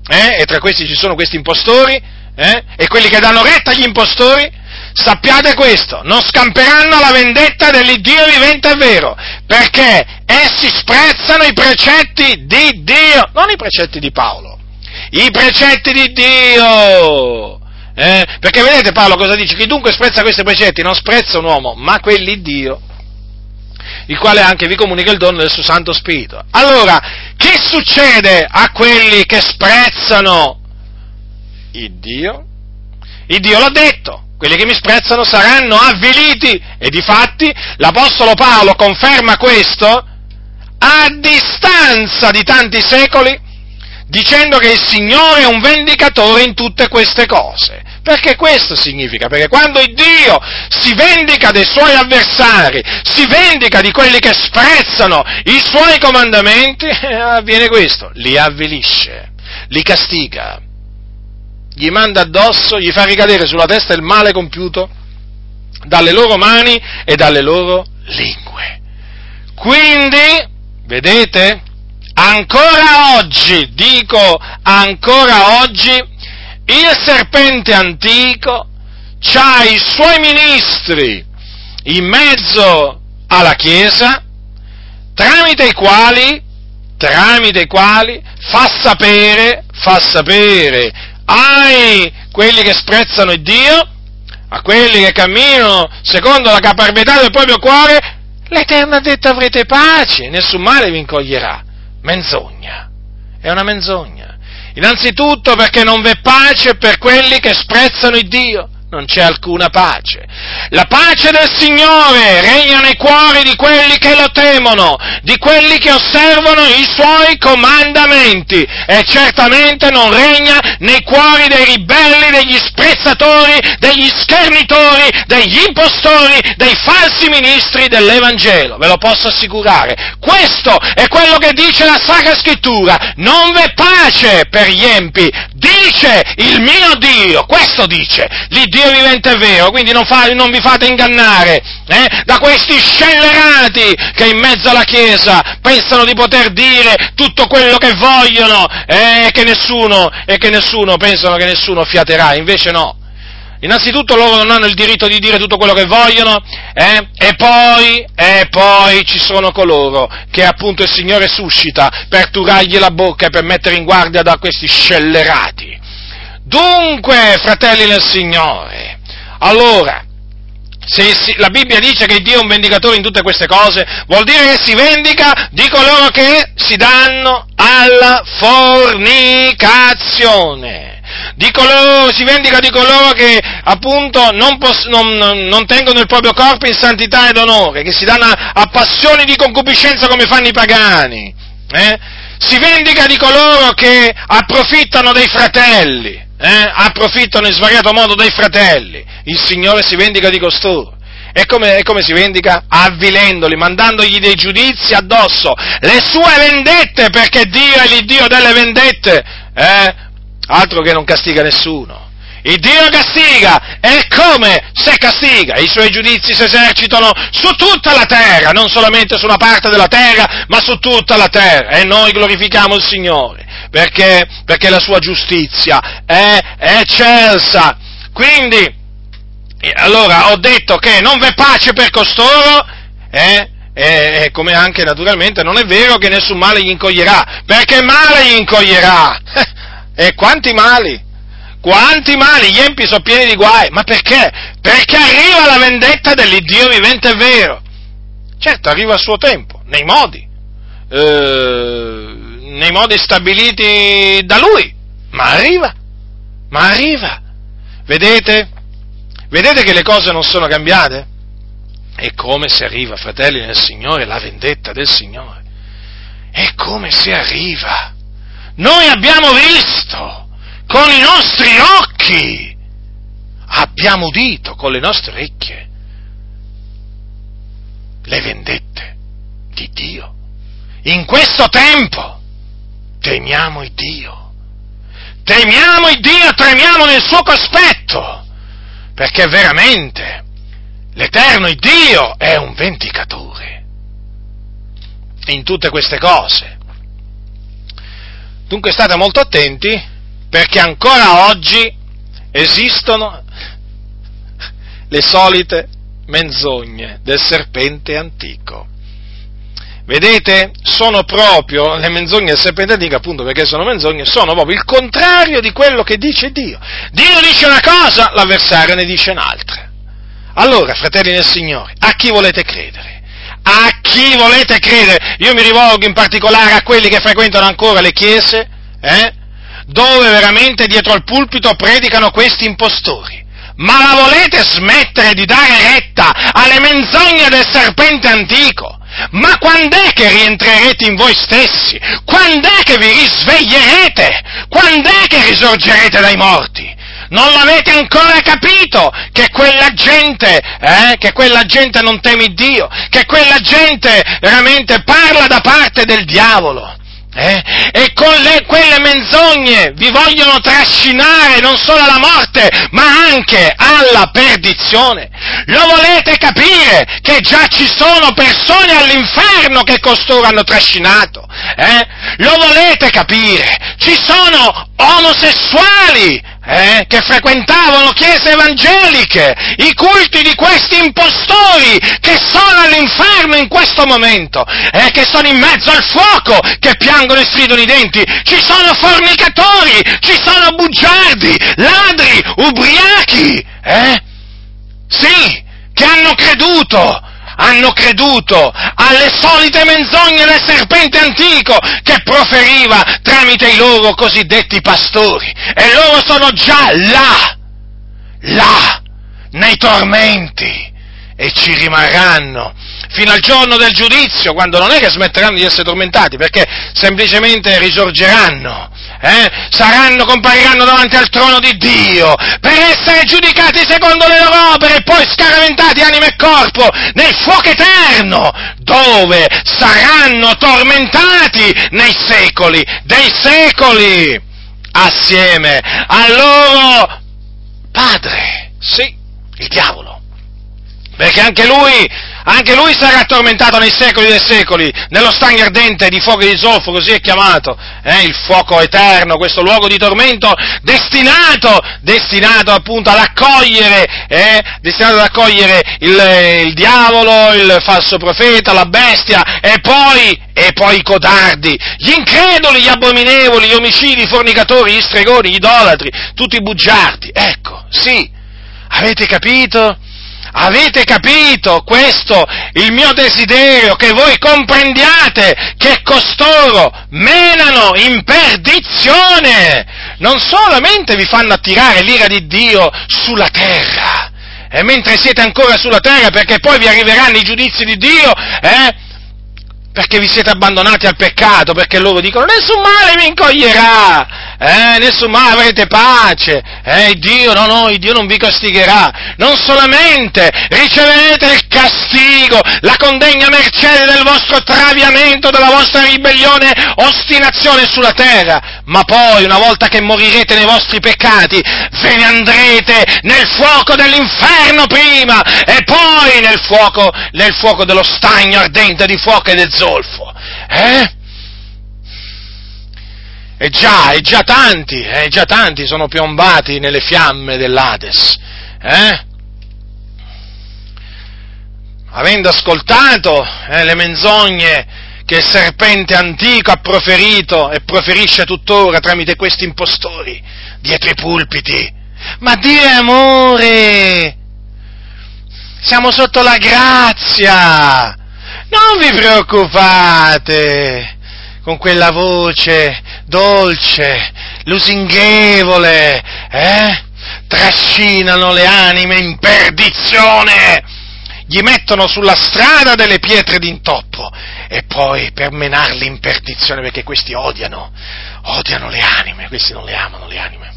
eh, e tra questi ci sono questi impostori, eh? e quelli che danno retta agli impostori, sappiate questo, non scamperanno la vendetta dell'Iddio vivente e vero, perché essi sprezzano i precetti di Dio, non i precetti di Paolo, i precetti di Dio. Eh? Perché vedete Paolo cosa dice? Chi dunque sprezza questi precetti non sprezza un uomo, ma quelli di Dio il quale anche vi comunica il dono del suo Santo Spirito. Allora, che succede a quelli che sprezzano il Dio? Il Dio l'ha detto, quelli che mi sprezzano saranno avviliti e difatti l'Apostolo Paolo conferma questo a distanza di tanti secoli dicendo che il Signore è un vendicatore in tutte queste cose. Perché questo significa? Perché quando il Dio si vendica dei suoi avversari, si vendica di quelli che sprezzano i suoi comandamenti, avviene questo, li avvilisce, li castiga, gli manda addosso, gli fa ricadere sulla testa il male compiuto dalle loro mani e dalle loro lingue. Quindi, vedete, ancora oggi, dico ancora oggi, il serpente antico ha i suoi ministri in mezzo alla Chiesa, tramite i quali, tramite i quali fa sapere, fa sapere ai quelli che sprezzano il Dio, a quelli che camminano secondo la caparbietà del proprio cuore, l'Eterno ha detto avrete pace, nessun male vi incoglierà. Menzogna, è una menzogna. Innanzitutto perché non v'è pace per quelli che sprezzano il Dio non c'è alcuna pace. La pace del Signore regna nei cuori di quelli che lo temono, di quelli che osservano i suoi comandamenti e certamente non regna nei cuori dei ribelli, degli sprezzatori, degli schernitori, degli impostori, dei falsi ministri dell'Evangelo, ve lo posso assicurare. Questo è quello che dice la Sacra Scrittura, non v'è pace per gli empi, dice il mio Dio, questo dice, l'Iddio Dio vivente è vero, quindi non, fa, non vi fate ingannare eh, da questi scellerati che in mezzo alla Chiesa pensano di poter dire tutto quello che vogliono eh, che nessuno, e che nessuno, pensano che nessuno fiaterà, invece no. Innanzitutto loro non hanno il diritto di dire tutto quello che vogliono, eh? e, poi, e poi ci sono coloro che appunto il Signore suscita per turargli la bocca e per mettere in guardia da questi scellerati. Dunque, fratelli del Signore, allora, se si, la Bibbia dice che Dio è un vendicatore in tutte queste cose, vuol dire che si vendica di coloro che si danno alla fornicazione. Di coloro, si vendica di coloro che appunto non, pos, non, non, tengono il proprio corpo in santità ed onore, che si danno a, a passioni di concupiscenza come fanno i pagani. Eh? Si vendica di coloro che approfittano dei fratelli eh, approfittano in svariato modo dei fratelli, il Signore si vendica di costoro. E come, e come, si vendica? Avvilendoli, mandandogli dei giudizi addosso, le sue vendette, perché Dio è l'Iddio delle vendette, eh? Altro che non castiga nessuno. Il Dio castiga, e come se castiga? I suoi giudizi si esercitano su tutta la terra, non solamente su una parte della terra, ma su tutta la terra, e noi glorifichiamo il Signore perché, perché la sua giustizia è eccelsa. Quindi, allora ho detto che non v'è pace per costoro, eh? E, e, come anche naturalmente non è vero che nessun male gli incoglierà, perché male gli incoglierà? e quanti mali? Quanti mali? Gli empi sono pieni di guai, ma perché? Perché arriva la vendetta dell'Iddio vivente e vero. Certo, arriva a suo tempo, nei modi. Eh, nei modi stabiliti da lui, ma arriva, ma arriva. Vedete? Vedete che le cose non sono cambiate? È come se arriva, fratelli nel Signore, la vendetta del Signore. È come se arriva. Noi abbiamo visto con i nostri occhi, abbiamo udito con le nostre orecchie le vendette di Dio. In questo tempo temiamo il Dio. Temiamo il Dio, tremiamo nel suo cospetto, perché veramente l'Eterno Dio è un vendicatore in tutte queste cose. Dunque state molto attenti perché ancora oggi esistono, le solite menzogne del serpente antico. Vedete? Sono proprio le menzogne del serpente antico, appunto perché sono menzogne, sono proprio il contrario di quello che dice Dio. Dio dice una cosa, l'avversario ne dice un'altra. Allora, fratelli del Signore, a chi volete credere? A chi volete credere? Io mi rivolgo in particolare a quelli che frequentano ancora le chiese, eh? dove veramente dietro al pulpito predicano questi impostori. Ma la volete smettere di dare retta alle menzogne del serpente antico? Ma quando è che rientrerete in voi stessi? Quando è che vi risveglierete? Quando è che risorgerete dai morti? Non l'avete ancora capito che quella gente, eh, che quella gente non teme Dio, che quella gente veramente parla da parte del diavolo. Eh? E con le, quelle menzogne vi vogliono trascinare non solo alla morte, ma anche alla perdizione. Lo volete capire che già ci sono persone all'inferno che costoro hanno trascinato? Eh? Lo volete capire? Ci sono omosessuali eh, che frequentavano chiese evangeliche, i culti di questi impostori che sono all'inferno in questo momento, eh, che sono in mezzo al fuoco, che piangono e stridono i denti, ci sono fornicatori, ci sono bugiardi, ladri, ubriachi, eh? Sì, che hanno creduto hanno creduto alle solite menzogne del serpente antico che proferiva tramite i loro cosiddetti pastori. E loro sono già là, là, nei tormenti e ci rimarranno fino al giorno del giudizio, quando non è che smetteranno di essere tormentati, perché semplicemente risorgeranno eh, saranno, compariranno davanti al trono di Dio per essere giudicati secondo le loro opere e poi scaraventati anima e corpo nel fuoco eterno, dove saranno tormentati nei secoli dei secoli, assieme al loro padre, sì, il diavolo, perché anche lui anche lui sarà tormentato nei secoli dei secoli, nello stagno ardente di fuoco e di zolfo, così è chiamato, eh, il fuoco eterno, questo luogo di tormento destinato, destinato appunto ad accogliere, eh, destinato ad accogliere il, il diavolo, il falso profeta, la bestia e poi, e poi i codardi, gli increduli, gli abominevoli, gli omicidi, i fornicatori, gli stregoni, gli idolatri, tutti i bugiardi. Ecco, sì, avete capito? Avete capito questo? Il mio desiderio che voi comprendiate che costoro menano in perdizione. Non solamente vi fanno attirare l'ira di Dio sulla terra, e mentre siete ancora sulla terra, perché poi vi arriveranno i giudizi di Dio, eh? perché vi siete abbandonati al peccato, perché loro dicono nessun male vi incoglierà, eh, nessun male avrete pace, eh, Dio, no, no, Dio non vi castigherà, non solamente riceverete il castigo, la condegna mercede del vostro traviamento, della vostra ribellione, ostinazione sulla terra, ma poi, una volta che morirete nei vostri peccati, ve ne andrete nel fuoco dell'inferno prima, e poi nel fuoco, nel fuoco dello stagno ardente di fuoco e del zolfo. Eh? E già, e già tanti, e già tanti sono piombati nelle fiamme dell'Ades. Eh? Avendo ascoltato eh, le menzogne che il serpente antico ha proferito e proferisce tuttora tramite questi impostori dietro i pulpiti. Ma Dio è amore! Siamo sotto la grazia! Non vi preoccupate con quella voce dolce, lusinghevole, eh? Trascinano le anime in perdizione, gli mettono sulla strada delle pietre d'intoppo e poi per menarli in perdizione perché questi odiano, odiano le anime, questi non le amano le anime.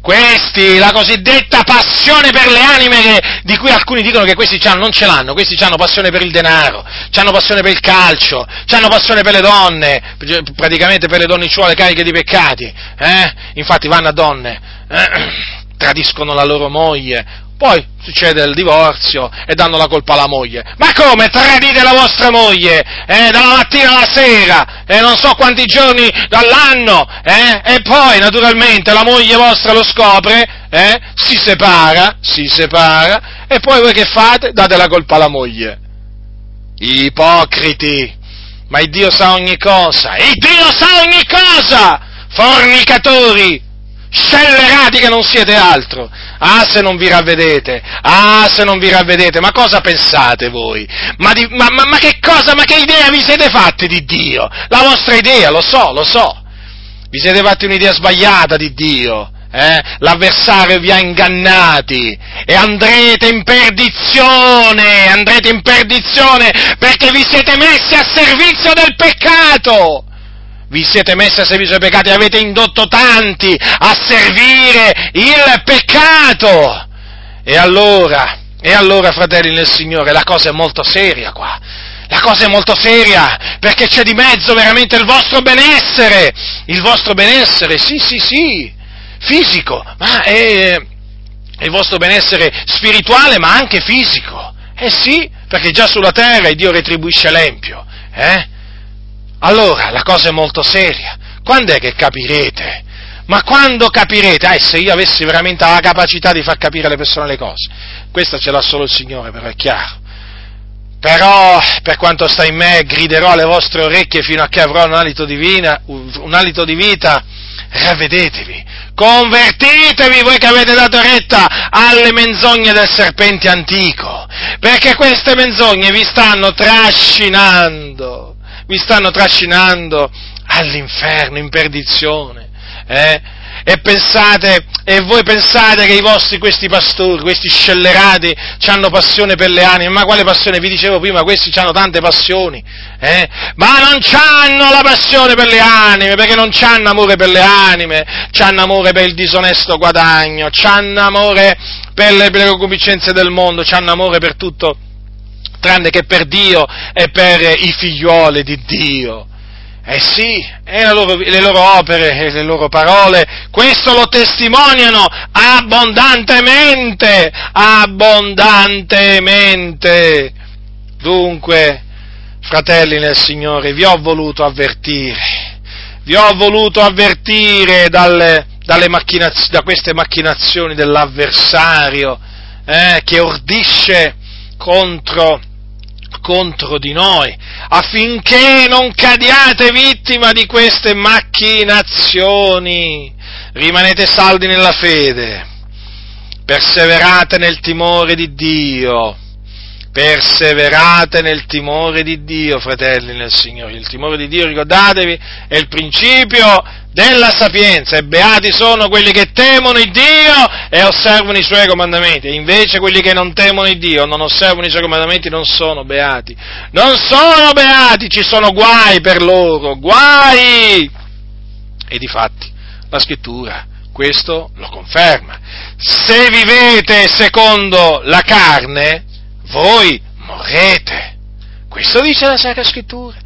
Questi, la cosiddetta passione per le anime che, di cui alcuni dicono che questi non ce l'hanno, questi hanno passione per il denaro, hanno passione per il calcio, hanno passione per le donne, praticamente per le donnicciuole cariche di peccati, eh? infatti vanno a donne, eh? tradiscono la loro moglie, poi succede il divorzio e danno la colpa alla moglie. Ma come tradite la vostra moglie? Eh, dalla mattina alla sera? e non so quanti giorni dall'anno, eh? e poi naturalmente la moglie vostra lo scopre, eh? si separa, si separa, e poi voi che fate? Date la colpa alla moglie. Ipocriti! Ma il Dio sa ogni cosa, il Dio sa ogni cosa! Fornicatori! Scellerati che non siete altro! Ah, se non vi ravvedete! Ah, se non vi ravvedete! Ma cosa pensate voi? Ma, di, ma, ma, ma che cosa, ma che idea vi siete fatti di Dio? La vostra idea, lo so, lo so! Vi siete fatti un'idea sbagliata di Dio! Eh? L'avversario vi ha ingannati e andrete in perdizione, andrete in perdizione perché vi siete messi a servizio del peccato. Vi siete messi a servizio del peccato e avete indotto tanti a servire il peccato. E allora, e allora, fratelli nel Signore, la cosa è molto seria qua. La cosa è molto seria, perché c'è di mezzo veramente il vostro benessere. Il vostro benessere, sì, sì, sì fisico, ma è, è il vostro benessere spirituale, ma anche fisico. Eh sì, perché già sulla terra Dio retribuisce l'empio. Eh? Allora, la cosa è molto seria. Quando è che capirete? Ma quando capirete? Eh, se io avessi veramente la capacità di far capire alle persone le cose. Questa ce l'ha solo il Signore, però è chiaro. Però, per quanto sta in me, griderò alle vostre orecchie fino a che avrò un alito di, vina, un alito di vita ravvedetevi, convertitevi voi che avete dato retta alle menzogne del serpente antico, perché queste menzogne vi stanno trascinando, vi stanno trascinando all'inferno, in perdizione. Eh? E pensate, e voi pensate che i vostri, questi pastori, questi scellerati, hanno passione per le anime, ma quale passione? Vi dicevo prima, questi hanno tante passioni, eh? ma non hanno la passione per le anime, perché non hanno amore per le anime, hanno amore per il disonesto guadagno, hanno amore per le, per concupiscenze del mondo, hanno amore per tutto, tranne che per Dio e per i figlioli di Dio. Eh sì, loro, le loro opere e le loro parole, questo lo testimoniano abbondantemente, abbondantemente. Dunque, fratelli nel Signore, vi ho voluto avvertire, vi ho voluto avvertire dalle, dalle machinaz- da queste macchinazioni dell'avversario eh, che ordisce contro contro di noi, affinché non cadiate vittima di queste macchinazioni. Rimanete saldi nella fede, perseverate nel timore di Dio, perseverate nel timore di Dio, fratelli nel Signore. Il timore di Dio, ricordatevi, è il principio della sapienza e beati sono quelli che temono il Dio e osservano i suoi comandamenti, e invece quelli che non temono il Dio, non osservano i suoi comandamenti, non sono beati. Non sono beati, ci sono guai per loro, guai! E di fatti la scrittura questo lo conferma. Se vivete secondo la carne, voi morrete. Questo dice la Sacra Scrittura.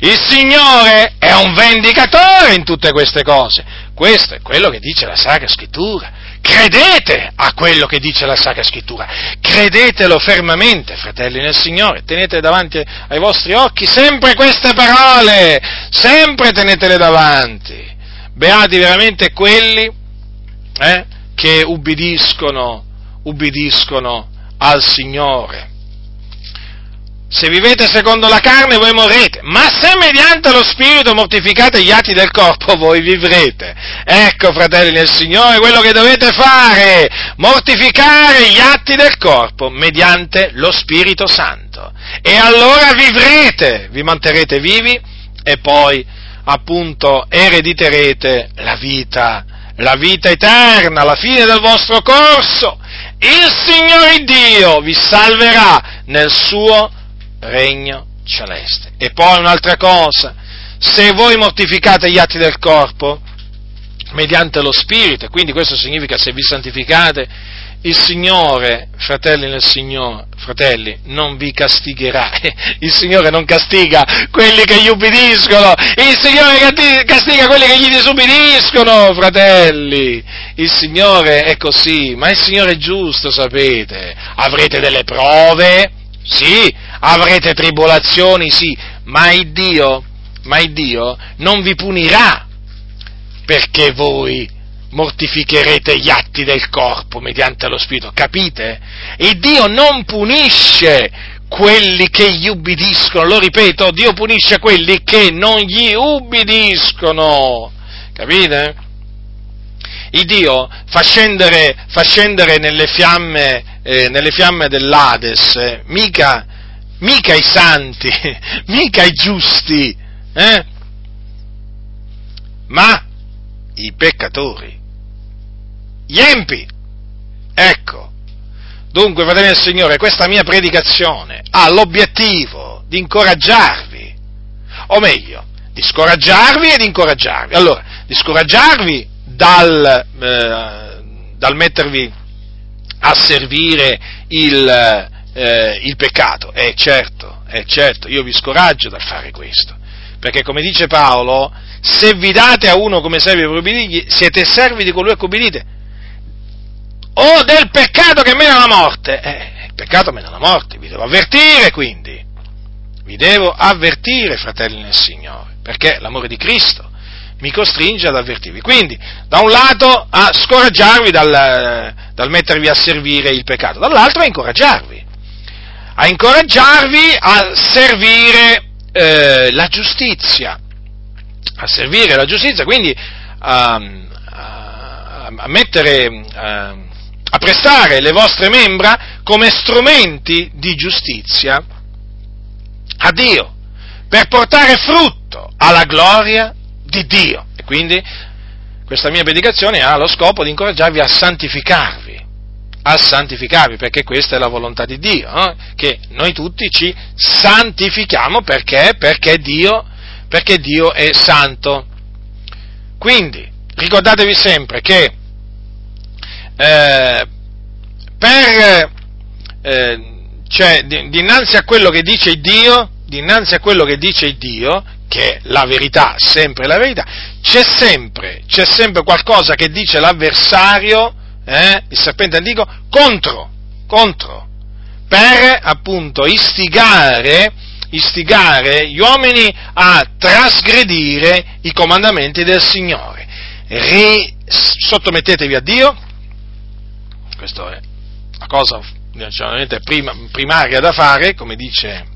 Il Signore è un vendicatore in tutte queste cose. Questo è quello che dice la Sacra Scrittura. Credete a quello che dice la Sacra Scrittura. Credetelo fermamente, fratelli nel Signore. Tenete davanti ai vostri occhi sempre queste parole. Sempre tenetele davanti. Beati veramente quelli eh, che ubbidiscono, ubbidiscono al Signore se vivete secondo la carne voi morrete, ma se mediante lo Spirito mortificate gli atti del corpo voi vivrete. Ecco, fratelli nel Signore, quello che dovete fare, mortificare gli atti del corpo mediante lo Spirito Santo. E allora vivrete, vi manterrete vivi e poi appunto erediterete la vita, la vita eterna, alla fine del vostro corso. Il Signore Dio vi salverà nel suo regno celeste. E poi un'altra cosa, se voi mortificate gli atti del corpo mediante lo Spirito, quindi questo significa se vi santificate, il Signore, fratelli nel Signore, fratelli, non vi castigherà. Il Signore non castiga quelli che gli ubbidiscono, il Signore castiga quelli che gli disubbidiscono, fratelli. Il Signore è così, ma il Signore è giusto, sapete. Avrete delle prove, sì, avrete tribolazioni, sì, ma il Dio ma il Dio non vi punirà perché voi mortificherete gli atti del corpo mediante lo Spirito, capite? E Dio non punisce quelli che gli ubbidiscono, lo ripeto, Dio punisce quelli che non gli ubbidiscono, capite? Il Dio fa scendere, fa scendere nelle, fiamme, eh, nelle fiamme dell'Ades, mica, mica i santi, mica i giusti, eh? ma i peccatori, gli empi. Ecco. Dunque, fratelli del Signore, questa mia predicazione ha l'obiettivo di incoraggiarvi, o meglio, di scoraggiarvi e di incoraggiarvi. Allora, di scoraggiarvi dal, eh, dal mettervi a servire il, eh, il peccato. È certo, è certo, io vi scoraggio dal fare questo. Perché come dice Paolo, se vi date a uno come servi per ubbidirgli, siete servi di colui a cui ubbidite. O del peccato che mena la morte. Eh, il peccato mena la morte, vi devo avvertire quindi. Vi devo avvertire, fratelli nel Signore, perché l'amore di Cristo mi costringe ad avvertirvi. Quindi, da un lato, a scoraggiarvi dal, dal mettervi a servire il peccato, dall'altro a incoraggiarvi. A incoraggiarvi a servire eh, la giustizia a servire la giustizia, quindi a, a, a mettere, a, a prestare le vostre membra come strumenti di giustizia a Dio, per portare frutto alla gloria di Dio. E quindi questa mia predicazione ha lo scopo di incoraggiarvi a santificarvi, a santificarvi, perché questa è la volontà di Dio, eh? che noi tutti ci santifichiamo perché? Perché Dio perché Dio è santo. Quindi, ricordatevi sempre che eh, per, eh, cioè, dinanzi a quello che dice Dio, dinanzi a quello che dice Dio, che è la verità, sempre la verità, c'è sempre, c'è sempre qualcosa che dice l'avversario, eh, il serpente antico, contro, contro, per appunto istigare istigare gli uomini a trasgredire i comandamenti del Signore. Re, sottomettetevi a Dio, questa è la cosa prima, primaria da fare, come dice,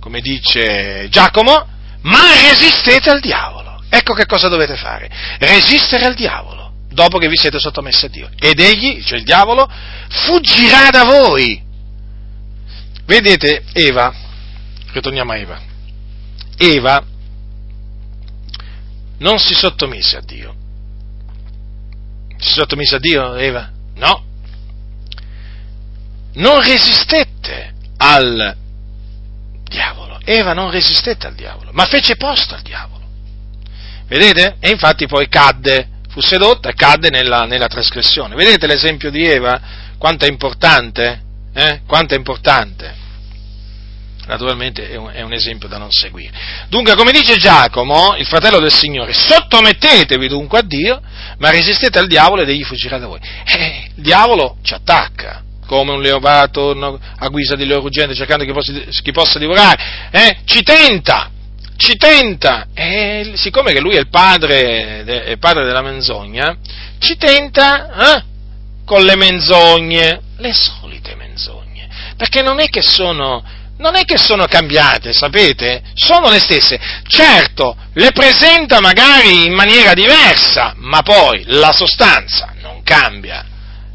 come dice Giacomo, ma resistete al diavolo. Ecco che cosa dovete fare, resistere al diavolo dopo che vi siete sottomessi a Dio. Ed egli, cioè il diavolo, fuggirà da voi. Vedete, Eva, ritorniamo a Eva. Eva non si sottomise a Dio. Si sottomise a Dio Eva? No. Non resistette al diavolo. Eva non resistette al diavolo, ma fece posto al diavolo. Vedete? E infatti poi cadde, fu sedotta e cadde nella, nella trasgressione. Vedete l'esempio di Eva? Quanto è importante? Eh? Quanto è importante? naturalmente è un, è un, esempio da non seguire. Dunque, come dice Giacomo, il fratello del Signore, sottomettetevi dunque a Dio, ma resistete al diavolo ed egli fuggirà da voi. Eh, il diavolo ci attacca, come un leopardo a guisa di leone ruggente cercando chi possa, chi possa divorare, eh, ci tenta, ci tenta, e siccome che lui è il padre, è padre della menzogna, ci tenta eh, con le menzogne, le solite menzogne, perché non è che sono non è che sono cambiate, sapete? Sono le stesse. Certo, le presenta magari in maniera diversa, ma poi la sostanza non cambia.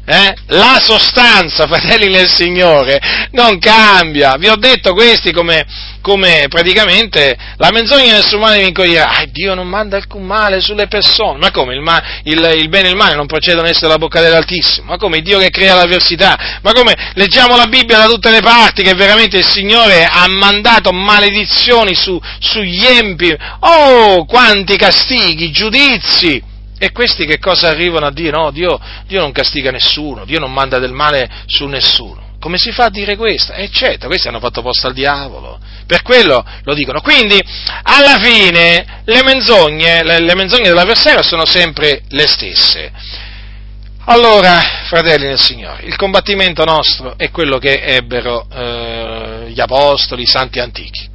Eh? La sostanza, fratelli del Signore, non cambia. Vi ho detto questi come, come praticamente la menzogna del suo male vi incoglierà. Ah, Dio non manda alcun male sulle persone. Ma come? Il, ma, il, il bene e il male non procedono essere dalla bocca dell'Altissimo. Ma come? Dio che crea l'avversità. Ma come? Leggiamo la Bibbia da tutte le parti che veramente il Signore ha mandato maledizioni su, sugli empi. Oh, quanti castighi, giudizi e questi che cosa arrivano a dire? No, Dio, Dio, non castiga nessuno, Dio non manda del male su nessuno. Come si fa a dire questo? E eh, certo, questi hanno fatto posto al diavolo. Per quello lo dicono. Quindi, alla fine, le menzogne, le, le menzogne dell'avversario sono sempre le stesse. Allora, fratelli del Signore, il combattimento nostro è quello che ebbero eh, gli apostoli, i santi antichi.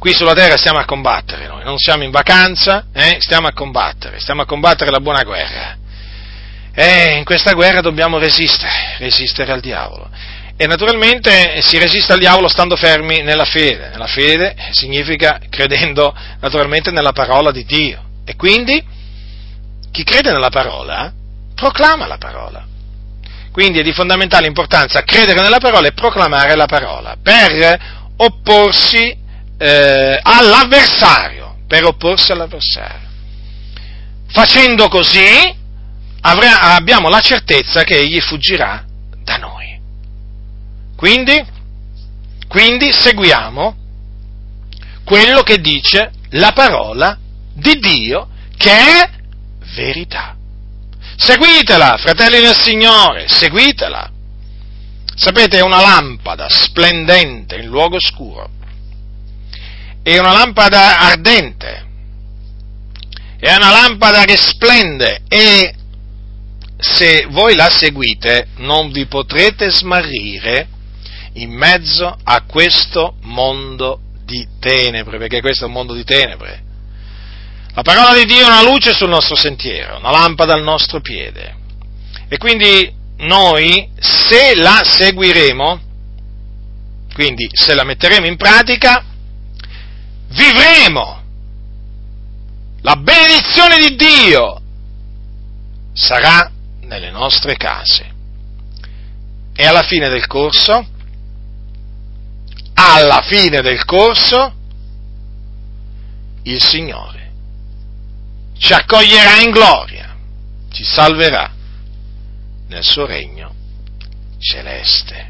Qui sulla terra stiamo a combattere noi, non siamo in vacanza, eh? stiamo a combattere, stiamo a combattere la buona guerra. E in questa guerra dobbiamo resistere, resistere al diavolo. E naturalmente si resiste al diavolo stando fermi nella fede. Nella fede significa credendo naturalmente nella parola di Dio. E quindi chi crede nella parola proclama la parola. Quindi è di fondamentale importanza credere nella parola e proclamare la parola per opporsi eh, all'avversario, per opporsi all'avversario. Facendo così avrà, abbiamo la certezza che egli fuggirà da noi. Quindi, quindi seguiamo quello che dice la parola di Dio che è verità. Seguitela, fratelli del Signore, seguitela. Sapete, è una lampada splendente in luogo scuro. È una lampada ardente. È una lampada che splende e se voi la seguite non vi potrete smarrire in mezzo a questo mondo di tenebre, perché questo è un mondo di tenebre. La parola di Dio è una luce sul nostro sentiero, una lampada al nostro piede. E quindi noi, se la seguiremo, quindi se la metteremo in pratica, vivremo la benedizione di Dio sarà nelle nostre case. E alla fine del corso, alla fine del corso, il Signore ci accoglierà in gloria, ci salverà nel suo regno celeste.